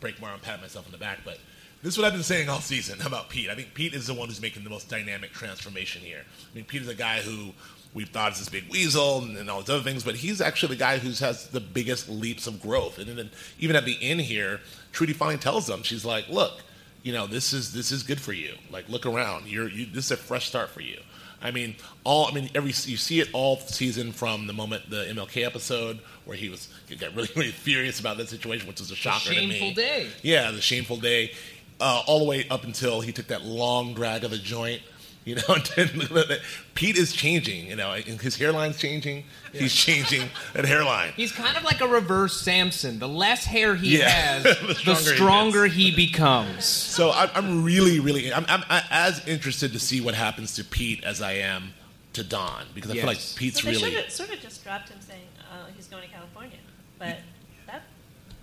break my arm, pat myself in the back, but this is what I've been saying all season about Pete. I think Pete is the one who's making the most dynamic transformation here. I mean, Pete is a guy who we've thought is this big weasel and, and all these other things, but he's actually the guy who has the biggest leaps of growth. And then even at the end here, Trudy finally tells them, she's like, "Look, you know, this is this is good for you. Like, look around. You're you, this is a fresh start for you." I mean, all I mean, every you see it all season from the moment the MLK episode where he was he got really really furious about that situation, which was a shocker to me. shameful day. Yeah, the shameful day, uh, all the way up until he took that long drag of a joint. You know, Pete is changing. You know, and his hairline's changing. He's changing that hairline. He's kind of like a reverse Samson. The less hair he Yeah. has, The the stronger he he becomes. So I'm, I'm really, really, I'm, I'm as interested to see what happens to Pete as I am to Don because I feel like Pete's Well, they really. should have sort of just dropped him saying uh, he's going to California, but that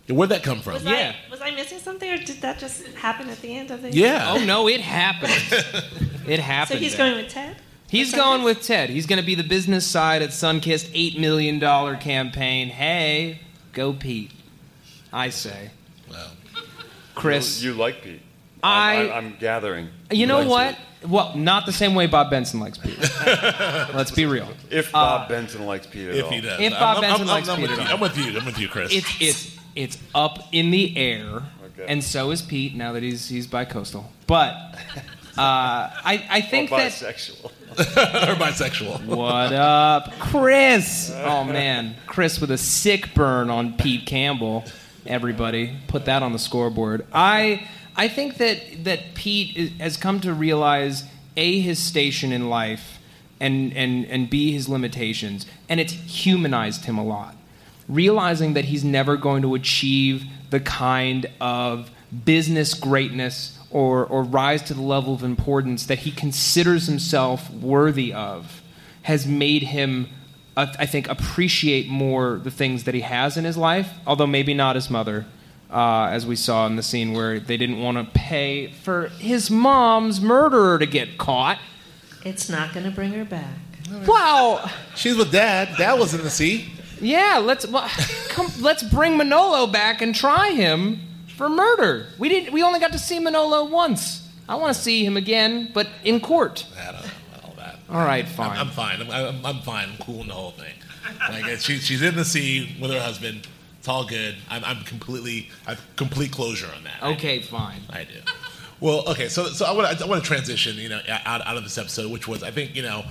Where'd that come from? was Yeah. I was I missing something, or did that just happen at the end of the? Yeah. Oh no, it happened. It happened. So happened. he's going with Ted. He's going with Ted. He's going to be the business side at Sunkist eight million dollar campaign. Hey, go Pete. I say, Well, Chris. You, you like Pete. I- I'm, I'm, I'm gathering. You know what? Pete. Well, not the same way Bob Benson likes Pete. Let's be real. If Bob uh, Benson likes Pete at if all. he does, If I'm- Bob I'm, Benson I'm, likes I'm, Pete with at you. all. I'm with you. I'm with you, Chris. It's it's it's up in the air, Okay. and so is Pete now that he's he's bi-coastal. But uh, I I Or think that bisexual. or bisexual. What up, Chris? Oh man, Chris with a sick burn on Pete Campbell. Everybody, put that on the scoreboard. I I think that that Pete is, has come to realize a his station in life, and and and b his limitations, and it's humanized him a lot. Realizing that he's never going to achieve the kind of business greatness or, or rise to the level of importance that he considers himself worthy of has made him, uh, I think, appreciate more the things that he has in his life, although maybe not his mother, uh, as we saw in the scene where they didn't want to pay for his mom's murderer to get caught. It's not going to bring her back. Wow. She's with Dad. Dad was in the sea. Yeah, let's well, come, let's bring Manolo back and try him for murder. We didn't. We only got to see Manolo once. I want to see him again, but in court. I don't know about all that. All right, fine. I'm, I'm fine. I'm, I'm, I'm fine. I'm cool in the whole thing. Like she, she's in the sea with her husband. It's all good. I'm, I'm completely. I have complete closure on that. okay, fine. I do. Well, okay, so so I want to I want to transition, you know, out out of this episode, which was I think you know,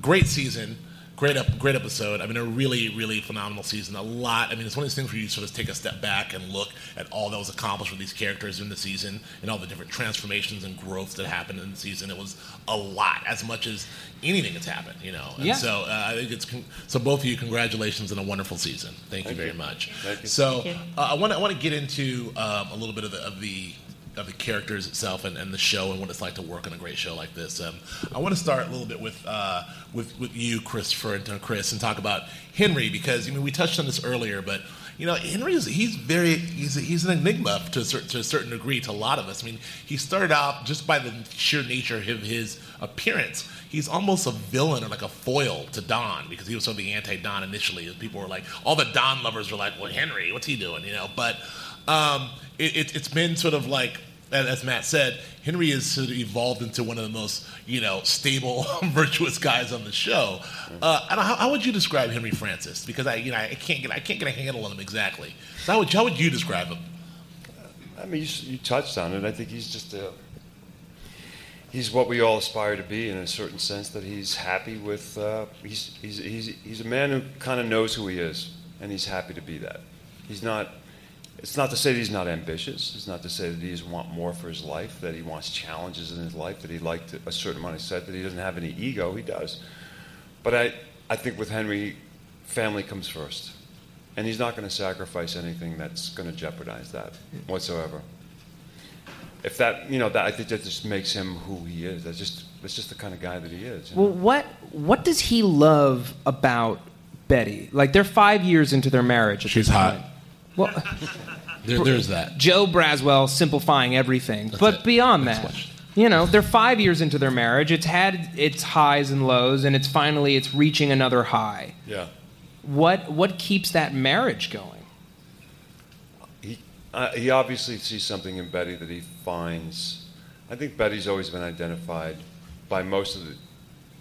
great season, great up, great episode. I mean, a really really phenomenal season. A lot. I mean, it's one of those things where you sort of take a step back and look at all that was accomplished with these characters in the season and all the different transformations and growths that happened in the season. It was a lot, as much as anything that's happened, you know. And Yeah. so uh, I think it's con- so both of you, congratulations on a wonderful season. Thank, you very much. Thank you. So Thank you. uh, I want to I want to get into um, a little bit of the of the of the characters itself and, and the show and what it's like to work on a great show like this. Um, I want to start a little bit with uh, with with you, Christopher, and Chris, and talk about Henry because I mean we touched on this earlier, but you know Henry is he's very he's he's an enigma to a, cer- to a certain degree to a lot of us. I mean he started off just by the sheer nature of his appearance. He's almost a villain or like a foil to Don because he was of the anti-Don initially. People were like, all the Don lovers were like, "Well, Henry, what's he doing?" You know. But um, it, it, it's been sort of like, as Matt said, Henry has sort of evolved into one of the most, you know, stable, virtuous guys on the show. Uh, how, how would you describe Henry Francis? Because I, you know, I can't get, I can't get a handle on him exactly. So how would, how would you describe him? I mean, you, you touched on it. I think he's just a. he's what we all aspire to be in a certain sense that he's happy with. Uh, he's, he's, he's, he's a man who kind of knows who he is, and he's happy to be that. He's not. It's not to say that he's not ambitious. It's not to say that he doesn't want more for his life, that he wants challenges in his life, that he liked a certain amount of set, that he doesn't have any ego. He does. But I, I think with Henry, family comes first. And he's not going to sacrifice anything that's going to jeopardize that whatsoever. If that, you know, that, I think that just makes him who he is. That's just, that's just the kind of guy that he is. you know? Well, what what does he love about Betty? Like they're five years into their marriage. At She's this hot. point. Well, There, there's that. Joe Braswell simplifying everything, but it. beyond Next that, question. you know, they're five years into their marriage. It's had its highs and lows, and it's finally it's reaching another high. Yeah. What what keeps that marriage going? He, uh, he obviously sees something in Betty that he finds. I think Betty's always been identified by most of the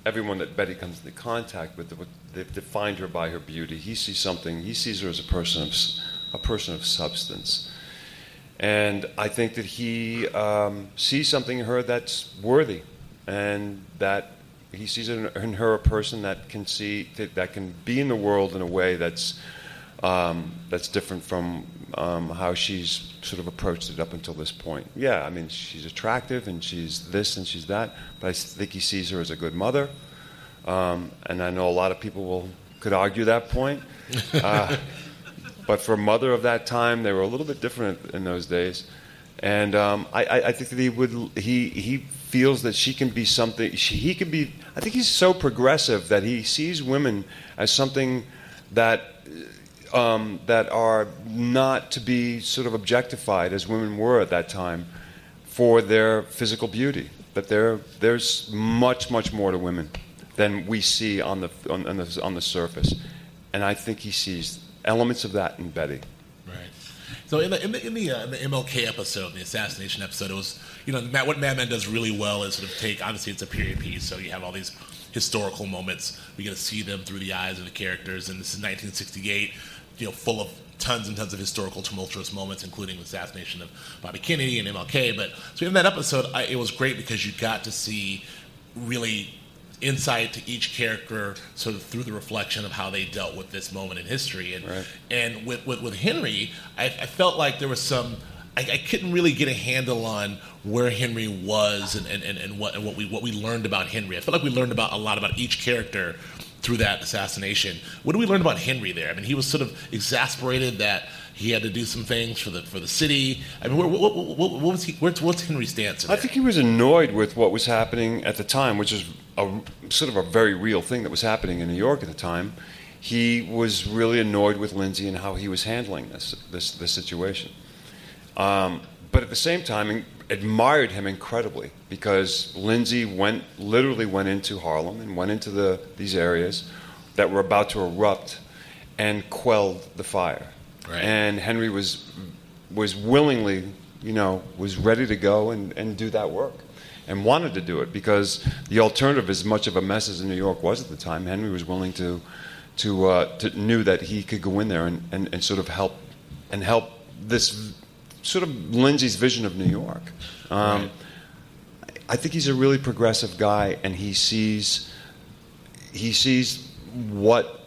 everyone that Betty comes into contact with. They've defined her by her beauty. He sees something. He sees her as a person of s- a person of substance, and I think that he um, sees something in her that's worthy, and that he sees in, in her a person that can see that, that can be in the world in a way that's um, that's different from um, how she's sort of approached it up until this point. Yeah, I mean, she's attractive and she's this and she's that, but I think he sees her as a good mother. Um, and I know a lot of people will could argue that point. Uh, but for mother of that time, they were a little bit different in those days. And um, I, I, I think that he would he he feels that she can be something. She, he can be. I think he's so progressive that he sees women as something that um, that are not to be sort of objectified as women were at that time for their physical beauty. That there, there's much, much more to women than we see on the, on, on the, on the surface. And I think he sees elements of that in Betty. Right. So in the in the in the, uh, in the MLK episode, the assassination episode, it was you know Matt, what Mad Men does really well is sort of take obviously it's a period piece, so you have all these historical moments. We get to see them through the eyes of the characters, and this is 1968, you know, full of tons and tons of historical tumultuous moments, including the assassination of Bobby Kennedy and MLK. But so in that episode, I, it was great because you got to see really insight to each character sort of through the reflection of how they dealt with this moment in history. And Right. and with, with, with henry I, I felt like there was some I, I couldn't really get a handle on where henry was and, and, and, and what and what we what we learned about henry. I felt like we learned about a lot about each character through that assassination. What did we learn about henry there? I mean he was sort of exasperated that he had to do some things for the for the city. I mean, what, what, what, what was he? What's, what's Henry's stance? I think he was annoyed with what was happening at the time, which is a, sort of a very real thing that was happening in New York at the time. He was really annoyed with Lindsay and how he was handling this this, this situation. Um, but at the same time, admired him incredibly because Lindsay went literally went into Harlem and went into the these areas that were about to erupt and quelled the fire. Right. And Henry was was willingly, you know, was ready to go and, and do that work and wanted to do it because the alternative, as much of a mess as New York was at the time, Henry was willing to to, uh, to knew that he could go in there and, and, and sort of help and help this sort of Lindsay's vision of New York. Um, I think he's a really progressive guy, and he sees he sees what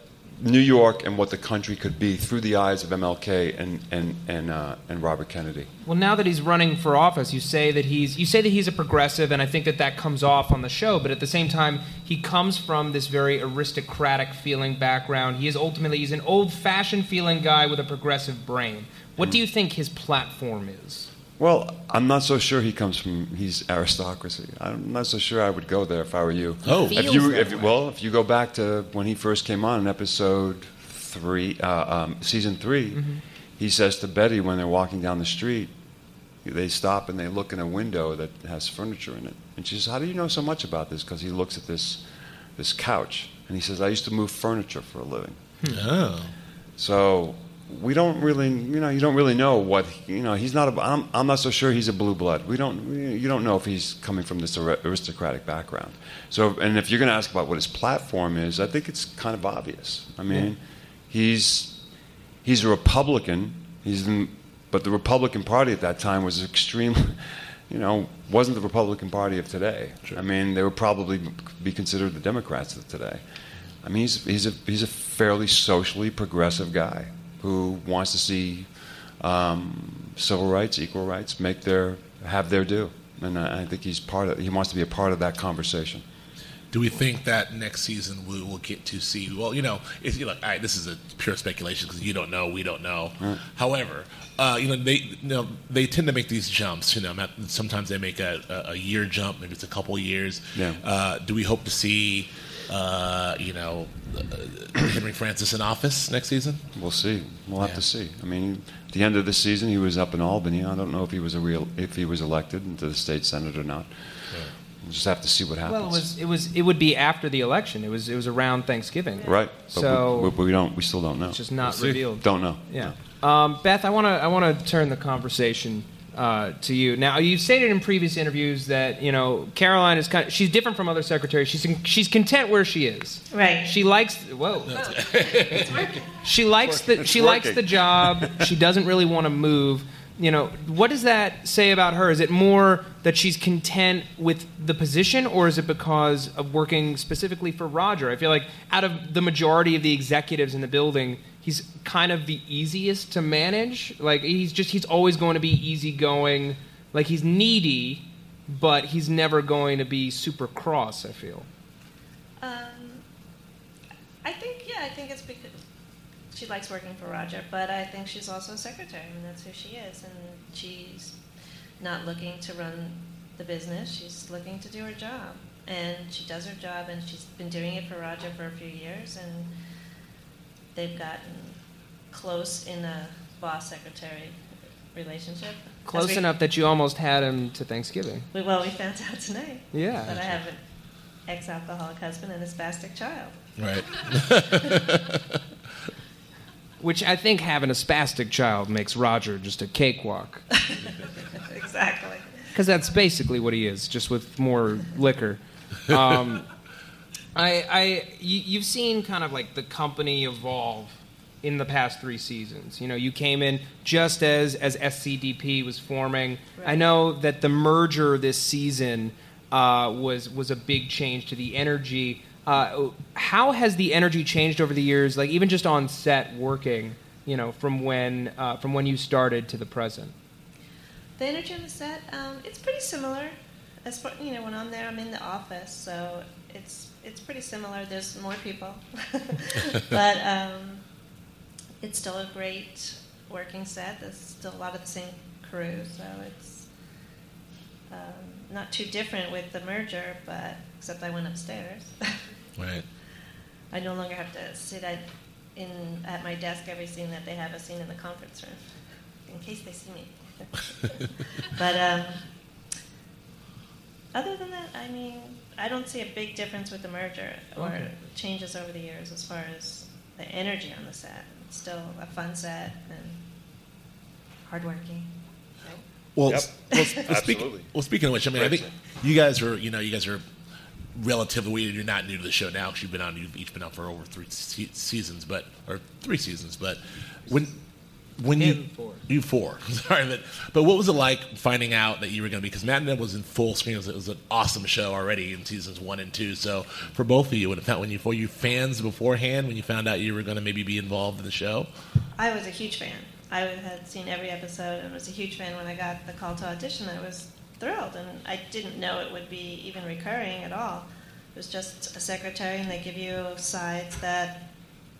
New York and what the country could be through the eyes of MLK and and and, uh, and Robert Kennedy. Well, now that he's running for office, you say that he's you say that he's a progressive, and I think that that comes off on the show. But at the same time, he comes from this very aristocratic feeling background. He is ultimately he's an old-fashioned feeling guy with a progressive brain. What do you think his platform is? Well, I'm not so sure he comes from he's aristocracy. I'm not so sure I would go there if I were you. Oh. if Feels you if way. well, if you go back to when he first came on in episode three, uh, um, season 3 Mm-hmm. he says to Betty when they're walking down the street, they stop and they look in a window that has furniture in it, and she says, "How do you know so much about this?" Because he looks at this this couch, and he says, "I used to move furniture for a living." Oh. So we don't really, you know, you don't really know what, you know, he's not. A, I'm, I'm not so sure he's a blue blood. We don't, you don't know if he's coming from this aristocratic background. So, and if you're going to ask about what his platform is, I think it's kind of obvious. I mean, he's he's a Republican. He's in, but the Republican Party at that time was extremely. you know, wasn't the Republican Party of today. I mean, they would probably be considered the Democrats of today. I mean, he's, he's, a, he's a fairly socially progressive guy who wants to see um, civil rights, equal rights, make their, have their due. And I, I think he's part of, he wants to be a part of that conversation. Do we think that next season we will get to see? Well, you know, if you look, all right, this is a pure speculation because you don't know, we don't know. Right. However, uh, you know, they you know they tend to make these jumps. You know, sometimes they make a, a, year jump, maybe it's a couple years. Yeah. Uh, do we hope to see, uh, you know, uh, Henry Francis in office next season? We'll see. We'll have Yeah. to see. I mean, at the end of the season, he was up in Albany. I don't know if he was a real, if he was elected into the state senate or not. We'll just have to see what happens. Well, it was it was it would be after the election. It was it was around Thanksgiving. right. But So we, we, we don't. We still don't know. it's just not see. revealed. Don't know. Yeah. Um, Beth, I want to I want to turn the conversation uh, to you. Now, you've stated in previous interviews that you know Caroline is kind. Of, she's different from other secretaries. She's she's content where she is. Right. She likes. Whoa. she likes the she It's likes the job. She doesn't really want to move. You know, what does that say about her? Is it more that she's content with the position, or is it because of working specifically for Roger? I feel like out of the majority of the executives in the building, he's kind of the easiest to manage. Like he's just he's always going to be easygoing. Like he's needy, but he's never going to be super cross. I feel. Um, I think, yeah, I think it's because she likes working for Roger, but I think she's also a secretary. I mean, that's who she is, and she's not looking to run the business. She's looking to do her job, and she does her job, and she's been doing it for Roger for a few years, and they've gotten close in a boss secretary relationship. Close we- enough that you almost had him to Thanksgiving. we- Well, we found out tonight Yeah. that I have an ex-alcoholic husband and a spastic child. Right. Which I think having a spastic child makes Roger just a cakewalk. exactly. Because that's basically what he is, just with more liquor. Um, I, I, you, you've seen kind of like the company evolve in the past three seasons. You know, you came in just as as SCDP was forming. I know that the merger this season uh, was was a big change to the energy. Uh, how has the energy changed over the years? Like even just on set working, you know, from when uh, from when you started to the present. The energy on the set, um, it's pretty similar. As far, you know, when I'm there, I'm in the office, so it's it's pretty similar. There's more people, but um, it's still a great working set. There's still a lot of the same crew, so it's um, not too different with the merger. But except I went upstairs. Right. I no longer have to sit at in at my desk every scene that they have a scene in the conference room, in case they see me. but um, other than that, I mean, I don't see a big difference with the merger or Okay. changes over the years as far as the energy on the set. It's still a fun set and hardworking. Right? Well, Yep. well, well, speak, well, speaking of which, I mean, I think you guys are, you know, you guys are relatively. You're not new to the show now because you've been on. You've each been on for over three se- seasons, but or three seasons. But when when you four. you four, sorry, but but what was it like finding out that you were going to be? Because Matt and Ned was in full screen. It was, it was an awesome show already in seasons one and two. So for both of you, when it found when you were you fans beforehand when you found out you were going to maybe be involved in the show. I was a huge fan. I had seen every episode and was a huge fan when I got the call to audition. I was thrilled, and I didn't know it would be even recurring at all. It was just a secretary, and they give you sides that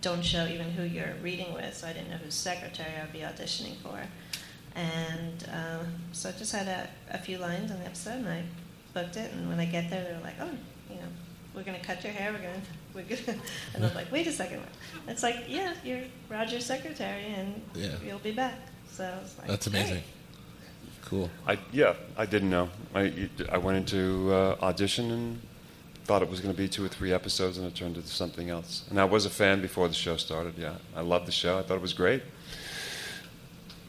don't show even who you're reading with, so I didn't know whose secretary I'd be auditioning for. And um, so I just had a, a few lines in the episode, and I booked it. And when I get there, they were like, "Oh, you know, we're going to cut your hair. We're going to, we're going." And I'm like, "Wait a second. It's like, yeah, you're Roger's secretary, and Yeah. you'll be back." So I was like, That's amazing. "Great." Cool. I yeah, I didn't know. I I went into uh, audition and thought it was going to be two or three episodes, and it turned into something else. And I was a fan before the show started. Yeah, I loved the show. I thought it was great.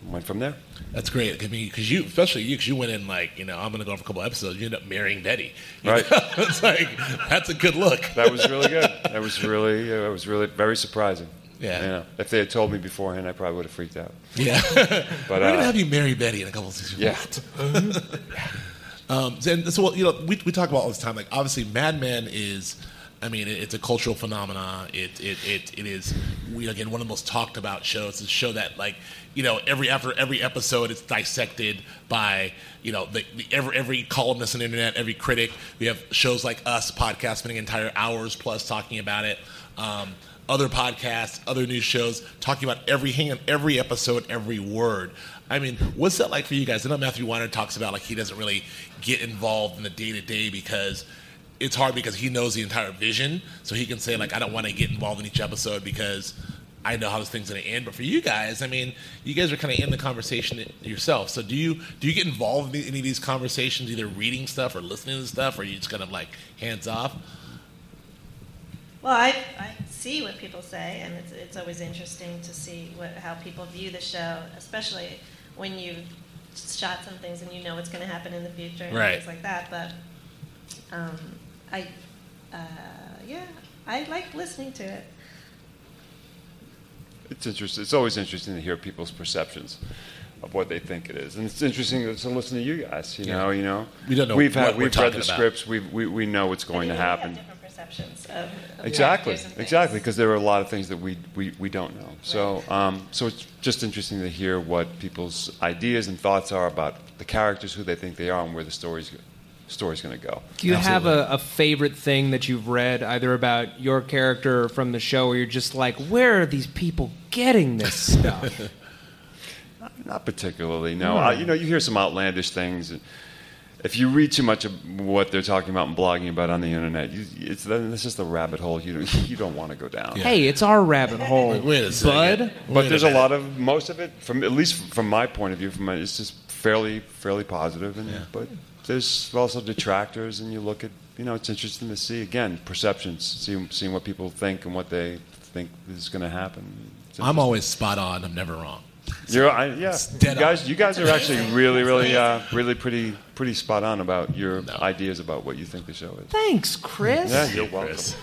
Went from there. That's great. I mean, because you, especially you, because you went in like, you know, I'm going to go for a couple episodes. You end up marrying Betty. You Right. it's like that's a good look. That was really good. That was really uh, was really very surprising. Yeah. You know, if they had told me beforehand, I probably would have freaked out. Yeah. But We're uh, gonna have you marry Betty in a couple of seasons. yeah, Um, and so, you know, we, we talk about all this time. Like, obviously, Mad Men is, I mean, it, it's a cultural phenomenon. It, it, it, it is, we again, one of the most talked about shows. It's a show that, like, you know, every after every episode, it's dissected by, you know, the, the every every columnist on the internet, every critic. We have shows like us, podcast, spending entire hours plus talking about it. Um, other podcasts, other news shows, talking about every hang on every episode, every word. I mean, what's that like for you guys? I know Matthew Weiner talks about like he doesn't really get involved in the day to day because it's hard because he knows the entire vision, so he can say like I don't want to get involved in each episode because I know how this thing's going to end. But for you guys, I mean, you guys are kind of in the conversation yourself. So do you do you get involved in any of these conversations, either reading stuff or listening to stuff, or are you just kind of like hands off? Well, I, I see what people say, and it's, it's always interesting to see what, how people view the show, especially when you've shot some things and you know what's going to happen in the future and Right. things like that. But um, I, uh, yeah, I like listening to it. It's interesting. It's always interesting to hear people's perceptions of what they think it is, and it's interesting to listen to you guys. You Yeah. know, you know, We don't know We've what had we're we've read the about. scripts. We we we know what's going I to mean, we have happen. Different perceptions of, of Exactly, and exactly, because there are a lot of things that we, we, we don't know. So, um, so it's just interesting to hear what people's ideas and thoughts are about the characters, who they think they are, and where the story's story's going to go. Do you have a, a favorite thing that you've read, either about your character or from the show, where you're just like, where are these people getting this stuff? Not particularly, no. Hmm. I, you know, you hear some outlandish things. If you read too much of what they're talking about and blogging about on the internet, you, it's it's just a rabbit hole you don't, you don't want to go down. Hey, it's our rabbit hole, Wait, wait a second. bud. But there's a lot of most of it, from at least from my point of view, from my, it's just fairly fairly positive. And but there's also detractors, and you look at you know it's interesting to see again perceptions, see, seeing what people think and what they think is going to happen. I'm always spot on. I'm never wrong. You're, I, yeah, you guys, on. you guys are actually really, really, uh, really pretty, pretty spot on about your ideas about what you think the show is. Thanks, Chris. Yeah, you're welcome. Chris.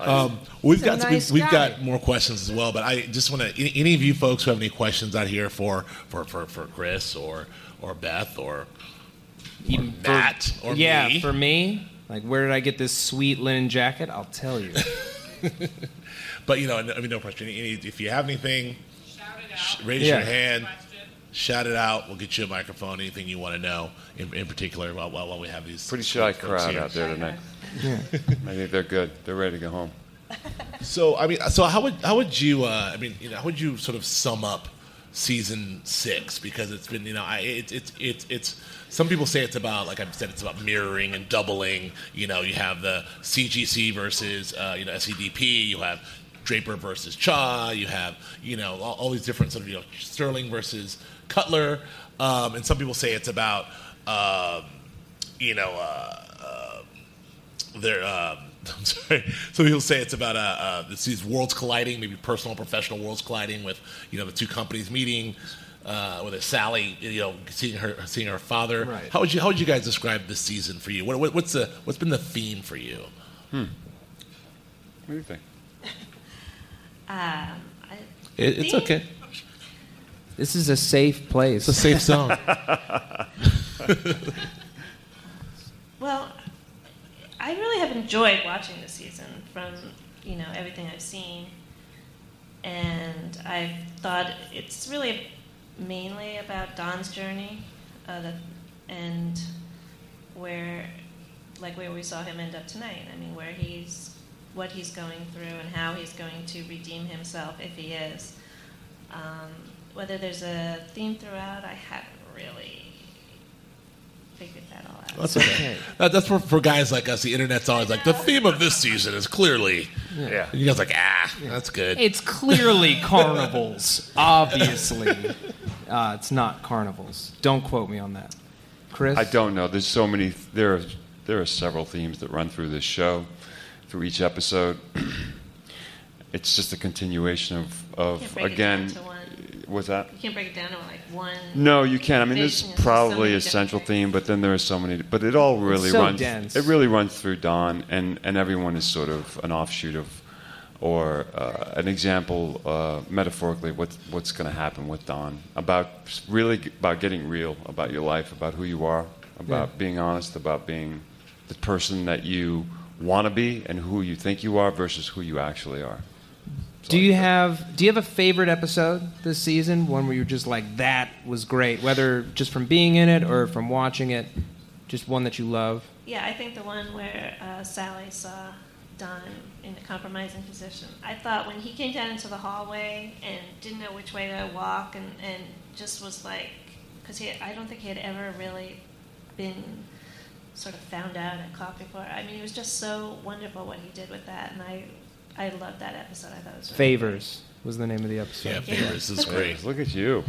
Um, we've got nice we've, we've got more questions as well, but I just want to any, any of you folks who have any questions out here for for, for, for Chris or or Beth or, Even for- Matt or yeah, me. for me, like, where did I get this sweet linen jacket? I'll tell you. But you know, I mean, no pressure. Any, any- if you have anything, sh- raise Yeah. your hand, shout it out. We'll get you a microphone. Anything you want to know in, in particular while, while, while we have these Pretty shy folks crowd here. out there tonight. I think they're good. They're ready to go home. So I mean, so how would how would you? Uh, I mean, you know, how would you sort of sum up season six? Because it's been, you know, I, it's it's it's it's. Some people say it's about, like I said, it's about mirroring and doubling. You know, you have the CGC versus, uh, you know, SCDP. You have Draper versus Chaough. You have, you know, all, all these different sort of, you know, Sterling versus Cutler. Um, and some people say it's about, um, you know, uh, uh, they're um, I'm sorry. So he'll say it's about uh, uh, it's these worlds colliding, maybe personal and professional worlds colliding with you know the two companies meeting. Uh, with Sally, you know, seeing her seeing her father. Right. How would you how would you guys describe this season for you? What, what, what's the what's been the theme for you? Hmm. What do you think? Um, It, it's theme? okay. This is a safe place. It's a safe zone. Well, I really have enjoyed watching the season from you know everything I've seen, and I've thought it's really mainly about Don's journey, uh, the, and where like where we saw him end up tonight. I mean, where he's what he's going through and how he's going to redeem himself if he is. Um, whether there's a theme throughout, I haven't really figured that all out. That's okay. That, that's for, for guys like us. The internet's always like the theme of this season is clearly. Yeah. And you guys are like ah, that's good. It's clearly carnivals, obviously. Uh, it's not carnivals. Don't quote me on that. Chris? I don't know. There's so many. There are there are several themes that run through this show, through each episode. it's just a continuation of Can't of break it again. down to one. Was that? You can't break it down to like one. No, you can't. I mean, there's vision. There's so probably a central different theme, but then there are so many. But it all really so runs. dense. It really runs through Don, and and everyone is sort of an offshoot of, or uh, an example, uh, metaphorically, what's what's going to happen with Don about really about getting real about your life, about who you are, about Yeah. being honest, about being the person that you want to be and who you think you are versus who you actually are. Do you have Do you have a favorite episode this season? One where you're just like, that was great, whether just from being in it or from watching it. Just one that you love. Yeah, I think the one where uh, Sally saw Don in a compromising position. I thought when he came down into the hallway and didn't know which way to walk, and, and just was like, because he, I don't think he had ever really been sort of found out at clock before. I mean, it was just so wonderful what he did with that, and I, I loved that episode. I thought it was really Favors was the name of the episode. Yeah, Favors is great. Look at you.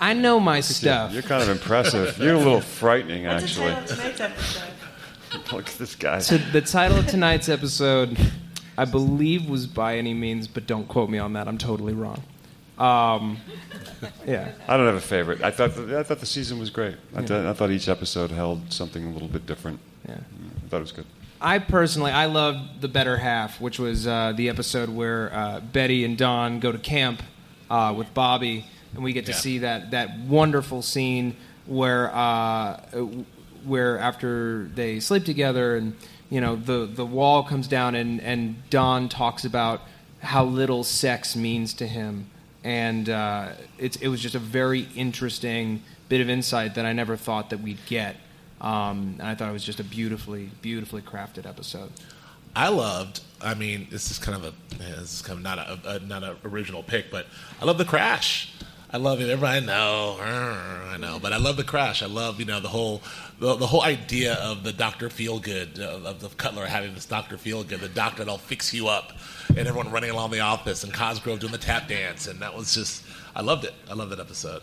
I know my Look at you. stuff. You're kind of impressive. You're a little frightening, What's the actually. title of tonight's episode? Look at this guy. So the title of tonight's episode, I believe, was by any means, but don't quote me on that. I'm totally wrong. Um, yeah. I don't have a favorite. I thought the, I thought the season was great. I, thought, I thought each episode held something a little bit different. Yeah. I thought it was good. I personally, I loved the better half, which was uh, the episode where uh, Betty and Don go to camp uh, with Bobby, and we get to Yeah. see that that wonderful scene where uh, where after they sleep together, and you know the the wall comes down, and and Don talks about how little sex means to him, and uh, it's it was just a very interesting bit of insight that I never thought that we'd get. Um, and I thought it was just a beautifully, beautifully crafted episode. I loved. I mean, this is kind of a this is kind of not a, a not an original pick, but I love the crash. I love it. Everybody know, I know, but I love the crash. I love you know the whole the, the whole idea of the Doctor Feelgood uh, of the Cutler having this Doctor Feelgood, the doctor that'll fix you up, and everyone running along the office, and Cosgrove doing the tap dance, and that was just I loved it. I loved that episode.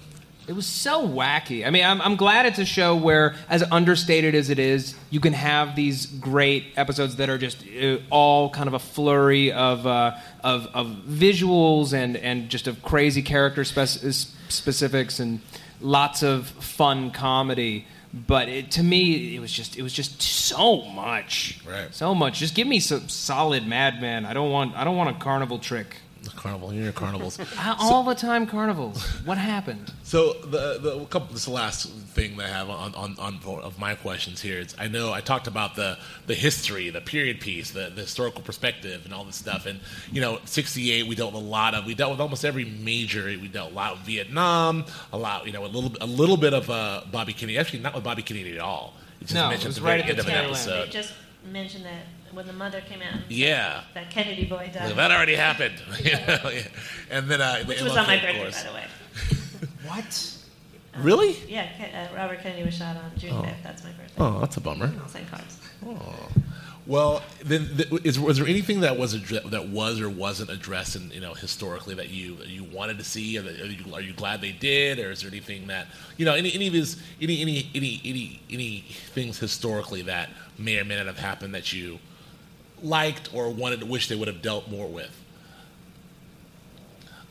It was so wacky. I mean, I'm, I'm glad it's a show where, as understated as it is, you can have these great episodes that are just uh, all kind of a flurry of, uh, of, of visuals and, and just of crazy character spec- specifics and lots of fun comedy. But it, to me, it was just it was just so much, Right. so much. Just give me some solid Mad Men. I don't want I don't want a carnival trick. The carnival, you're carnivals. All the time carnivals. What happened? So the the couple, this is the last thing that I have on, on, on of my questions here is I know I talked about the the history, the period piece, the, the historical perspective, and all this stuff. And you know, '68 we dealt with a lot of we dealt with almost every major. We dealt a lot with Vietnam, a lot you know a little a little bit of uh, Bobby Kennedy. Actually, not with Bobby Kennedy at all. It just No, it mentioned was at the right very at end of an episode. They just mentioned that when the mother came out. and said Yeah. That Kennedy boy died. Like, that already happened. Yeah. And then uh, Which the was on my birthday, course. by the way. What? Really? Yeah, Ke- uh, Robert Kennedy was shot on June Oh. 5th. That's my birthday. Oh, that's a bummer. I'll send cards. Well, then, th- is, was there anything that was addre- that was or wasn't addressed, in, you know, historically that you that you wanted to see, or that, are, you, are you glad they did, or is there anything that you know, any any of his any any any any any things historically that may or may not have happened that you liked or wanted to wish they would have dealt more with?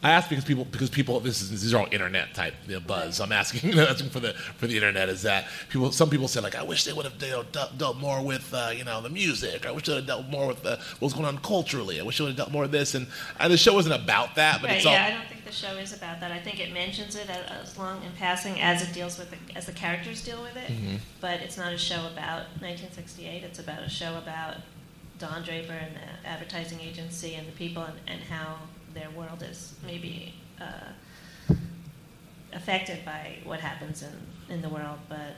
I ask because people because people this is these are all internet type you know, buzz. I'm asking asking for the for the internet is that people some people say like I wish they would have dealt, dealt more with uh, you know the music. I wish they would have dealt more with the, what was going on culturally. I wish they would have dealt more of this. And uh, the show isn't about that, but right, it's all yeah, I don't think the show is about that. I think it mentions it as, as long in passing as it deals with the, as the characters deal with it. Mhm. But it's not a show about 1968. It's about a show about Don Draper and the advertising agency and the people and, and how their world is maybe uh, affected by what happens in, in the world. But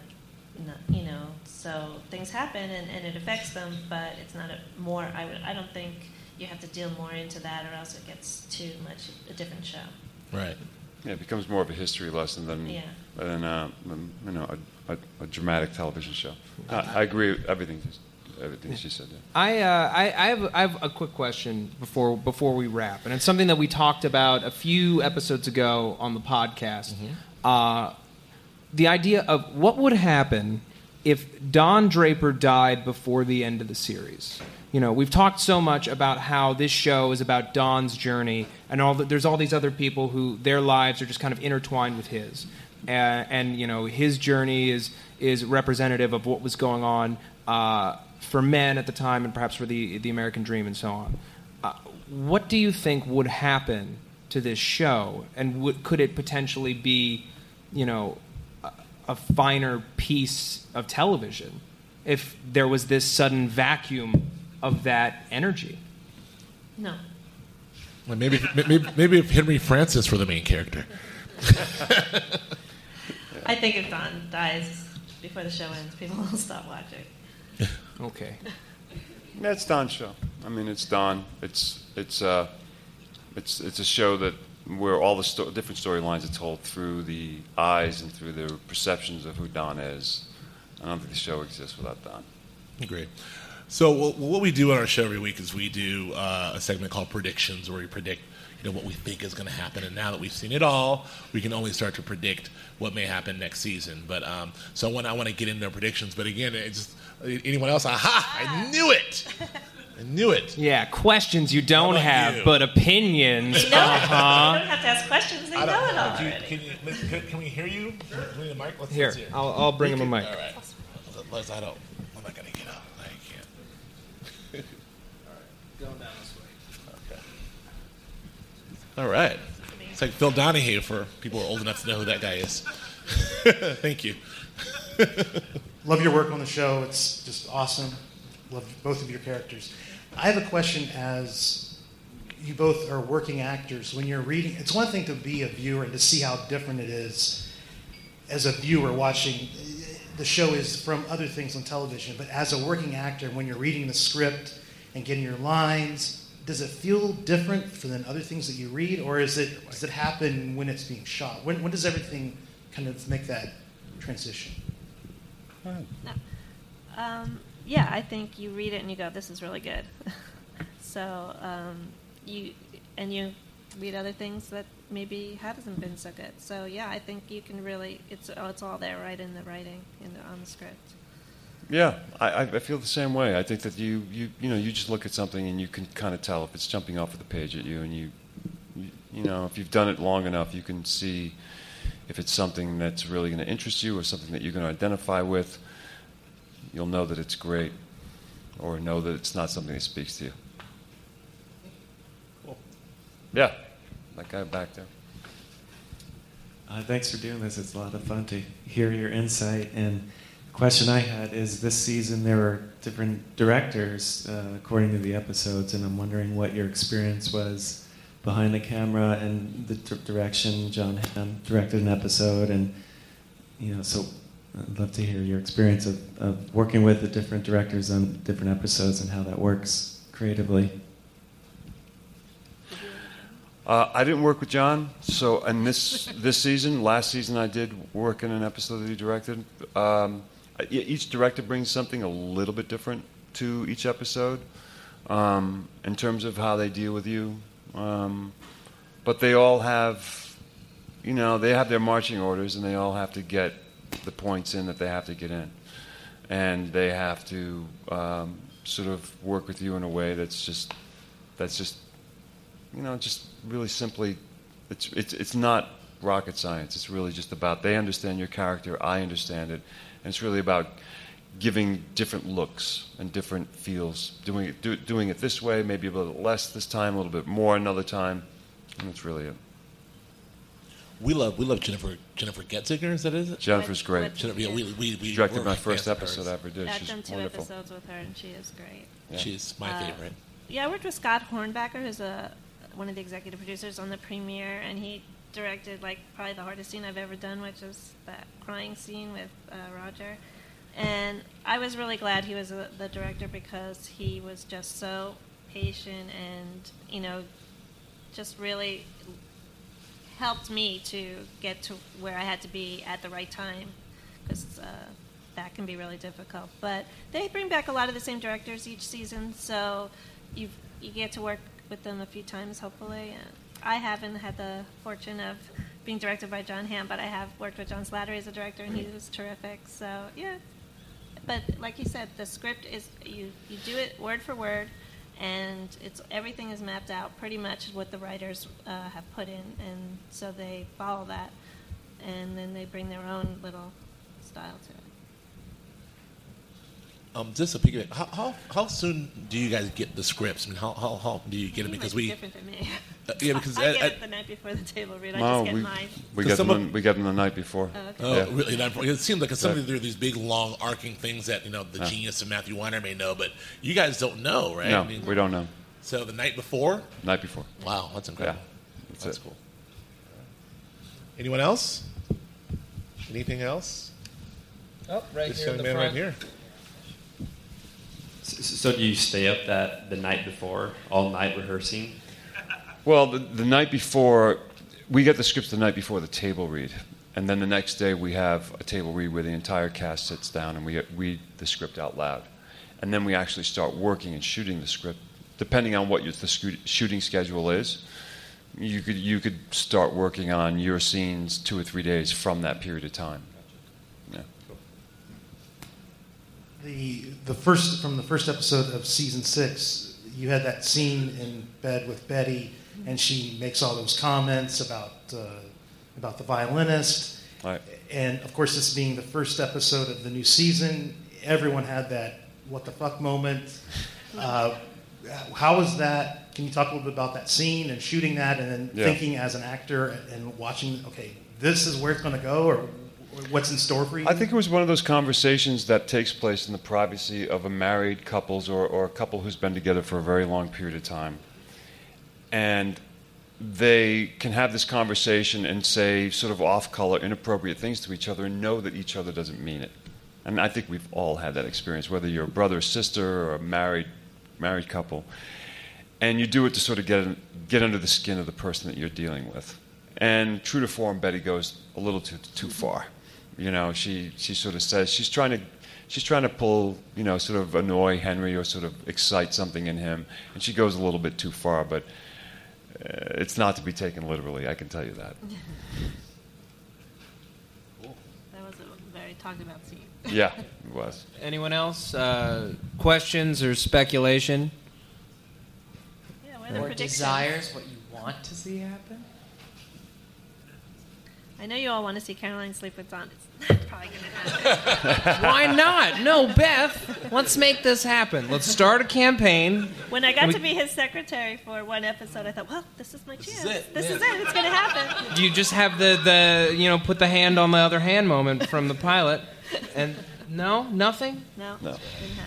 not, you know, so things happen and, and it affects them, but it's not a more. I would. I don't think you have to deal more into that, or else it gets too much a different show. right. Yeah, it becomes more of a history lesson than Yeah. than uh, than, you know a, a, a dramatic television show. I, I agree with everything everything she said. Yeah. I, uh, I, I, have, I have a quick question before, before we wrap, and it's something that we talked about a few episodes ago on the podcast. Uh, the idea of what would happen if Don Draper died before the end of the series. You know, we've talked so much about how this show is about Don's journey, and all the, there's all these other people who their lives are just kind of intertwined with his, uh, and you know, his journey is is representative of what was going on uh, for men at the time, and perhaps for the the American dream, and so on. Uh, what do you think would happen to this show, and would, could it potentially be, you know, a, a finer piece of television if there was this sudden vacuum of that energy. No. Well, maybe, maybe, maybe if Henry Francis were the main character. I think if Don dies before the show ends, people will stop watching. Okay. Yeah, it's Don's show. I mean, it's Don. It's it's uh, it's it's a show that where all the sto- different storylines are told through the eyes and through the perceptions of who Don is. I don't think the show exists without Don. Great. So wh- what we do on our show every week is we do uh, a segment called predictions, where we predict you know what we think is going to happen. And now that we've seen it all, we can only start to predict what may happen next season. But um, so I want I want to get into predictions. But again, it's anyone else? Aha! I knew it. I knew it. Yeah, questions you don't have, you? but opinions. You know, Uh you don't have to ask questions. They I know don't it know. Do you- Can, you, can, can we hear you? Do we need a mic? Let's, Here, let's hear. I'll, I'll bring him a mic. All right. Otherwise, I don't. I'm not going to get up. I can't. Going down this way. All right. It's like Phil Donahue for people who are old enough to know who that guy is. Thank you. Love your work on the show. It's just awesome. Love both of your characters. I have a question as you both are working actors. When you're reading, it's one thing to be a viewer and to see how different it is as a viewer watching. The show is from other things on television, but as a working actor, when you're reading the script and getting your lines, does it feel different than other things that you read, or is it does it happen when it's being shot? When, when does everything kind of make that transition? Um, yeah, I think you read it and you go, "This is really good." so um, you and you read other things that maybe hasn't been so good. So yeah, I think you can really it's oh, it's all there right in the writing in the, on the script. Yeah, I, I I feel the same way. I think that you, you, you know, you just look at something and you can kind of tell if it's jumping off of the page at you, and you, you, you know, if you've done it long enough, you can see if it's something that's really going to interest you or something that you're going to identify with. You'll know that it's great, or know that it's not something that speaks to you. Cool. Yeah, that guy back there. Uh, thanks for doing this. It's a lot of fun to hear your insight. And the question I had is this season there were different directors uh, according to the episodes, and I'm wondering what your experience was behind the camera and the direction Jon Hamm directed an episode. And, you know, so I'd love to hear your experience of, of working with the different directors on different episodes and how that works creatively. Uh, I didn't work with Jon, so and this this season, last season, I did work in an episode that he directed. Um, each director brings something a little bit different to each episode um, in terms of how they deal with you, um, but they all have, you know, they have their marching orders, and they all have to get the points in that they have to get in, and they have to um, sort of work with you in a way that's just that's just you know, just really simply, it's, it's, it's not rocket science. It's really just about they understand your character, I understand it, and it's really about giving different looks and different feels. Doing it, do, doing it this way, maybe a little less this time, a little bit more another time, and that's really it. We love we love Jennifer Jennifer Getzinger. Is that is it? Jennifer's great. Jennifer, yeah, we, we, we She directed my first episode hers. I ever did. I've She's done two wonderful. episodes with her, and she is great. Yeah. She's my Uh, favorite. Yeah, I worked with Scott Hornbacher, who's a one of the executive producers on the premiere, and he directed like probably the hardest scene I've ever done, which is that crying scene with uh, Roger. And I was really glad he was the the director because he was just so patient and you know just really helped me to get to where I had to be at the right time because uh, that can be really difficult. But they bring back a lot of the same directors each season, so you you get to work with them a few times, hopefully. And I haven't had the fortune of being directed by Jon Hamm, but I have worked with John Slattery as a director, and he was terrific. So yeah. But like you said, the script is you you do it word for word, and it's everything is mapped out pretty much what the writers uh, have put in, and so they follow that, and then they bring their own little style to it. Um, just a piggyback. How, how how soon do you guys get the scripts? I mean, how how, how do you get them? You Because might be we different than me. Uh, yeah, because I I- get I- it the night before the table read. I No, just get we, mine. we So got some them. of- we got them the night before. Oh, okay. Oh, Yeah. really? Not- It seems like some of there are these big, long, arcing things that you know the Yeah. genius of Matthew Weiner may know, but you guys don't know, right? No, I mean, we don't know. So the night before? Night before. Wow, that's incredible. Yeah, that's it. cool. Anyone else? Anything else? Oh, right this here young in the man front. right here. So, do you stay up that the night before, all night rehearsing? Well, the, the night before, we get the scripts the night before the table read. And then the next day, we have a table read where the entire cast sits down and we read the script out loud. And then we actually start working and shooting the script. Depending on what your, the shooting schedule is, you could, you could start working on your scenes two or three days from that period of time. Yeah. The the first from the first episode of season six, you had that scene in bed with Betty, and she makes all those comments about uh, about the violinist. Right. And of course, this being the first episode of the new season, everyone had that "what the fuck" moment. Uh, how was that? Can you talk a little bit about that scene and shooting that, and then Yeah. thinking as an actor and watching? Okay, this is where it's going to go, or or what's in store for you? I think it was one of those conversations that takes place in the privacy of a married couples or, or a couple who's been together for a very long period of time. And they can have this conversation and say sort of off color, inappropriate things to each other and know that each other doesn't mean it. And I think we've all had that experience, whether you're a brother or sister or a married, married couple. And you do it to sort of get, get under the skin of the person that you're dealing with. And true to form, Betty goes a little too, too far. You know, she, she sort of says she's trying to she's trying to pull, you know, sort of annoy Henry or sort of excite something in him, and she goes a little bit too far. But uh, it's not to be taken literally. I can tell you that. That was a very talked about scene. Yeah, it was. Anyone else? Uh, questions or speculation? Yeah, what are the Or predictions? desires, what you want to see happen? I know you all want to see Caroline sleep with Don. It's not probably going to happen. Why not? No, Beth. Let's make this happen. Let's start a campaign. When I got We- to be his secretary for one episode, I thought, well, this is my chance. it, This yeah. is it. It's going to happen. Do you just have the, the you know put the hand on the other hand moment from the pilot, and no, nothing. No, No.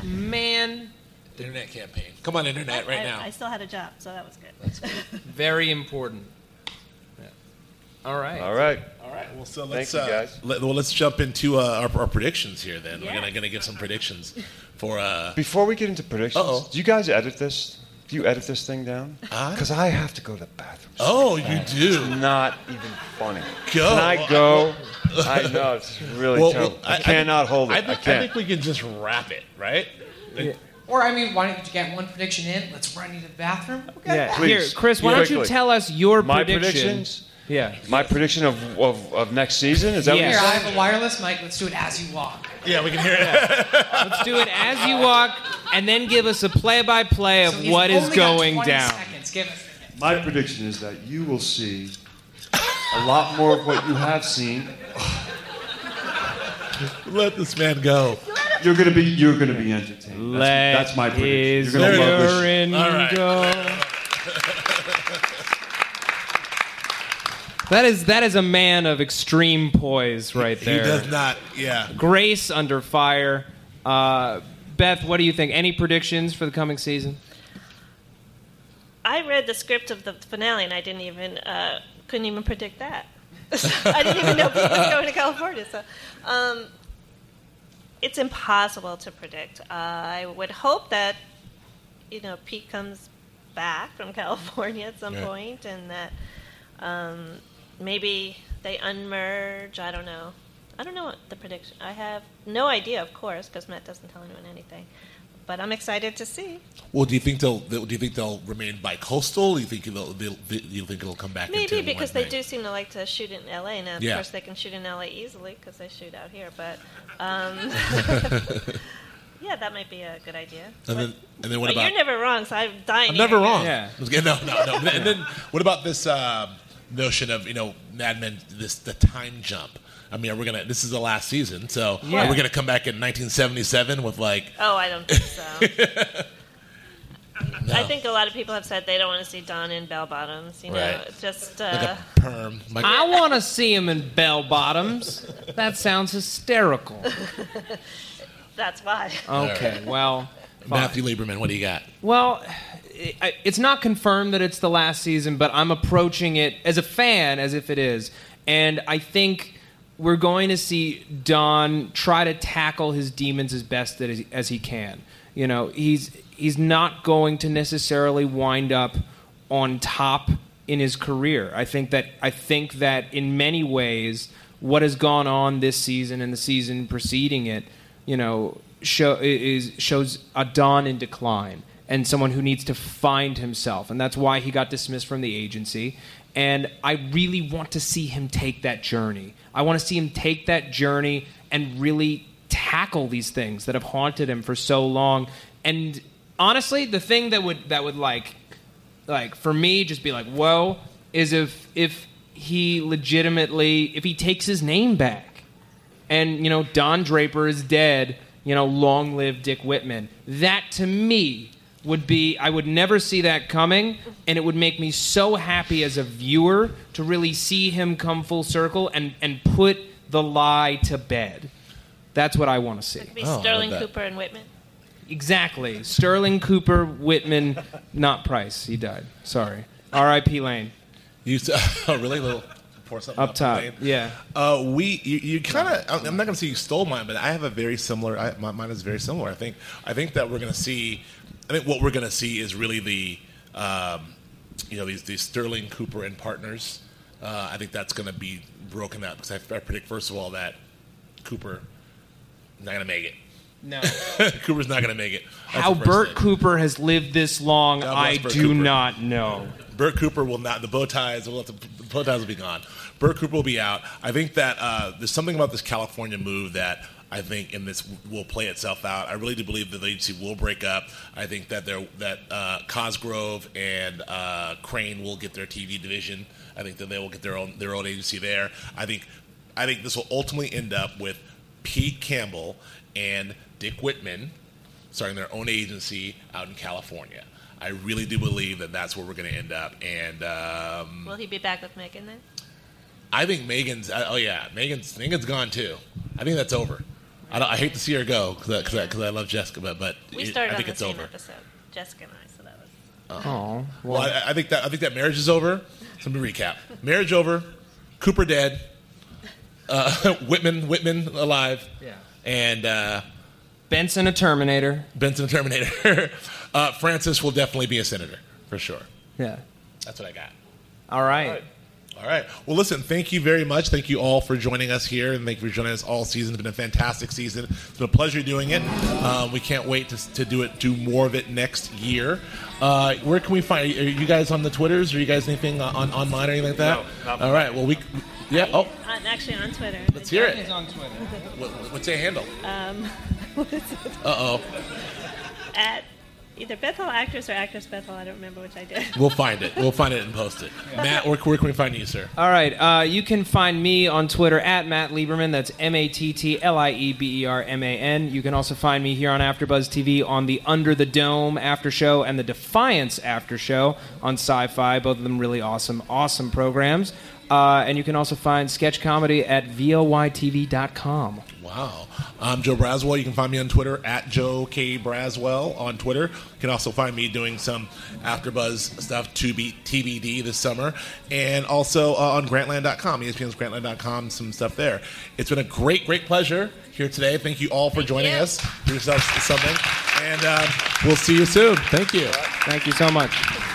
Man, The internet campaign. Come on, internet, right I, now. I still had a job, so that was good. That's good. very important. Yeah. All right. All right. All right. Well, so let's you, uh, guys. Let, well, let's jump into uh, our, our predictions here. Then Yeah. we're gonna gonna give some predictions for. Uh, Before we get into predictions, Uh-oh. do you guys edit this? Do you edit this thing down? I- Because I have to go to the bathroom. oh, you do. Not even funny. Go. Can I go? I know it's really Well, terrible. well, I, cannot hold it. I, I, think, I can't. think we can just wrap it, right? Or, I mean, why don't you get one prediction in? Let's run you to the bathroom. Okay. Yeah. Please. Here, Chris, why don't you Quickly. tell us your My prediction? predictions. Yeah. My prediction of, of, of next season is that Yeah. what Here, you're I have a wireless mic. Let's do it as you walk. Yeah, we can hear it. Let's do it as you walk, and then give us a play-by-play of So what is only got going 20 down. Seconds. Give us the hint. My prediction is that you will see a lot more of what you have seen. Let this man go. You're gonna be you're gonna be entertained. Let That's, that's my prediction. his You're gonna love this. urine All right. go. That is that is a man of extreme poise right there. He does not. Yeah. Grace under fire. Uh, Beth, what do you think? Any predictions for the coming season? I read the script of the finale, and I didn't even uh, couldn't even predict that. I didn't even know Pete was going to California. So, um, it's impossible to predict. Uh, I would hope that you know Pete comes back from California at some Yeah. point, and that um, maybe they unmerge. I don't know. I don't know what the prediction. I have no idea, of course, because Matt doesn't tell anyone anything. But I'm excited to see. Well, do you think they'll? Do you think they'll remain bi-coastal? Do you think they'll? they'll do you think it'll come back? Maybe into because they thing? do seem to like to shoot in LA. Now, of Yeah. course, they can shoot in LA easily because they shoot out here. But um, yeah, that might be a good idea. And then, and then what but about? you're never wrong, so I'm dying. I'm never hear wrong. Yeah. I was getting- No, no, no. and then what about this? Um, notion of you know Mad Men this the time jump. I mean, are we gonna? This is the last season, so Yeah. are we gonna come back in 1977 with like? Oh, I don't think so. I think a lot of people have said they don't want to see Don in bell bottoms. You know, Right. It's just Like uh, a perm. Like, I want to see him in bell bottoms. That sounds hysterical. that's why. Okay, well, fine. Matthew Lieberman, what do you got? Well, i it's not confirmed that it's the last season, but I'm approaching it as a fan as if it is. And I think we're going to see Don try to tackle his demons as best as he, as he can. You know, he's he's not going to necessarily wind up on top in his career. I think that I think that in many ways what has gone on this season and the season preceding it, you know, show is shows a Don in decline and someone who needs to find himself, and that's why he got dismissed from the agency. And I really want to see him take that journey. I want to see him take that journey and really tackle these things that have haunted him for so long. And honestly, the thing that would that would like like for me just be like whoa is if if he legitimately if he takes his name back and you know don draper is dead you know long live dick whitman that to me would be i would never see that coming and it would make me so happy as a viewer to really see him come full circle and and put the lie to bed that's what i want to see It'd be Sterling Cooper and Whitman. Exactly. Sterling Cooper Whitman, not Price. He died. Sorry. R.I.P. Lane. You oh really little pour something Up top, Lane? yeah. Uh, we you, you kind of I'm not gonna say you stole mine, but I have a very similar. I, my, mine is very similar. I think I think that we're gonna see. I think what we're gonna see is really the um, you know these these Sterling Cooper and partners. Uh, I think that's gonna be broken up because I, I predict first of all that Cooper not gonna make it. No. Cooper's not gonna make it. That's How the first Bert thing. Cooper has lived this long, God I bless do Cooper. not know. Bert Cooper will not. The bow ties will. Have to, the bow ties will be gone. Bert Cooper will be out. I think that uh, there's something about this California move that I think in this will play itself out. I really do believe that the agency will break up. I think that there that uh, Cosgrove and uh, Crane will get their TV division. I think that they will get their own their own agency there. I think I think this will ultimately end up with Pete Campbell and Dick Whitman starting their own agency out in California. I really do believe that that's where we're going to end up. And um, Will he be back with Megan then? I think Megan's. uh, Oh yeah, Megan's. Megan's gone too. I think that's over. I, don't, I hate to see her go because I, 'cause I love Jessica, but but We it- started I think on the it's same over. episode, Jessica and I, so that was. Oh, Well, I, I think that I think that marriage is over. So let me recap: marriage over, Cooper dead, uh, Whitman Whitman alive, Yeah. and uh, Benson a Terminator. Benson a Terminator. uh, Francis will definitely be a senator for sure. Yeah. That's what I got. All right. All right. Well, listen, thank you very much. Thank you all for joining us here and thank you for joining us all season. It's been a fantastic season. It's been a pleasure doing it. Um, we can't wait to, to do it, do more of it next year. Uh, where can we find? Are you guys on the Twitters? Are you guys anything on online or anything like that? No, all right. Well, we, yeah. Oh, Uh, actually, on Twitter. let's hear it. on Twitter. What, what's your handle? Um, what is it? Uh oh. At either Bethel Actress or Actress Bethel. I don't remember which I did. We'll find it. We'll find it and post it. Matt, where, where can we find you, sir? All right. Uh, you can find me on Twitter at Matt Lieberman. That's M A T T L I E B E R M A N. You can also find me here on AfterBuzz TV on the Under the Dome after show and the Defiance after show on Syfy. Both of them really awesome, awesome programs. Uh, and you can also find sketch comedy at voytv.com. Wow. I'm Joe Braswell. You can find me on Twitter at Joe K. Braswell on Twitter. You can also find me doing some AfterBuzz stuff to be TBD this summer. And also uh, on Grantland.com, ESPN's Grantland.com, some stuff there. It's been a great, great pleasure here today. Thank you all for joining you. us. Do yourselves something. And um, we'll see you soon. Thank you. Thank you so much.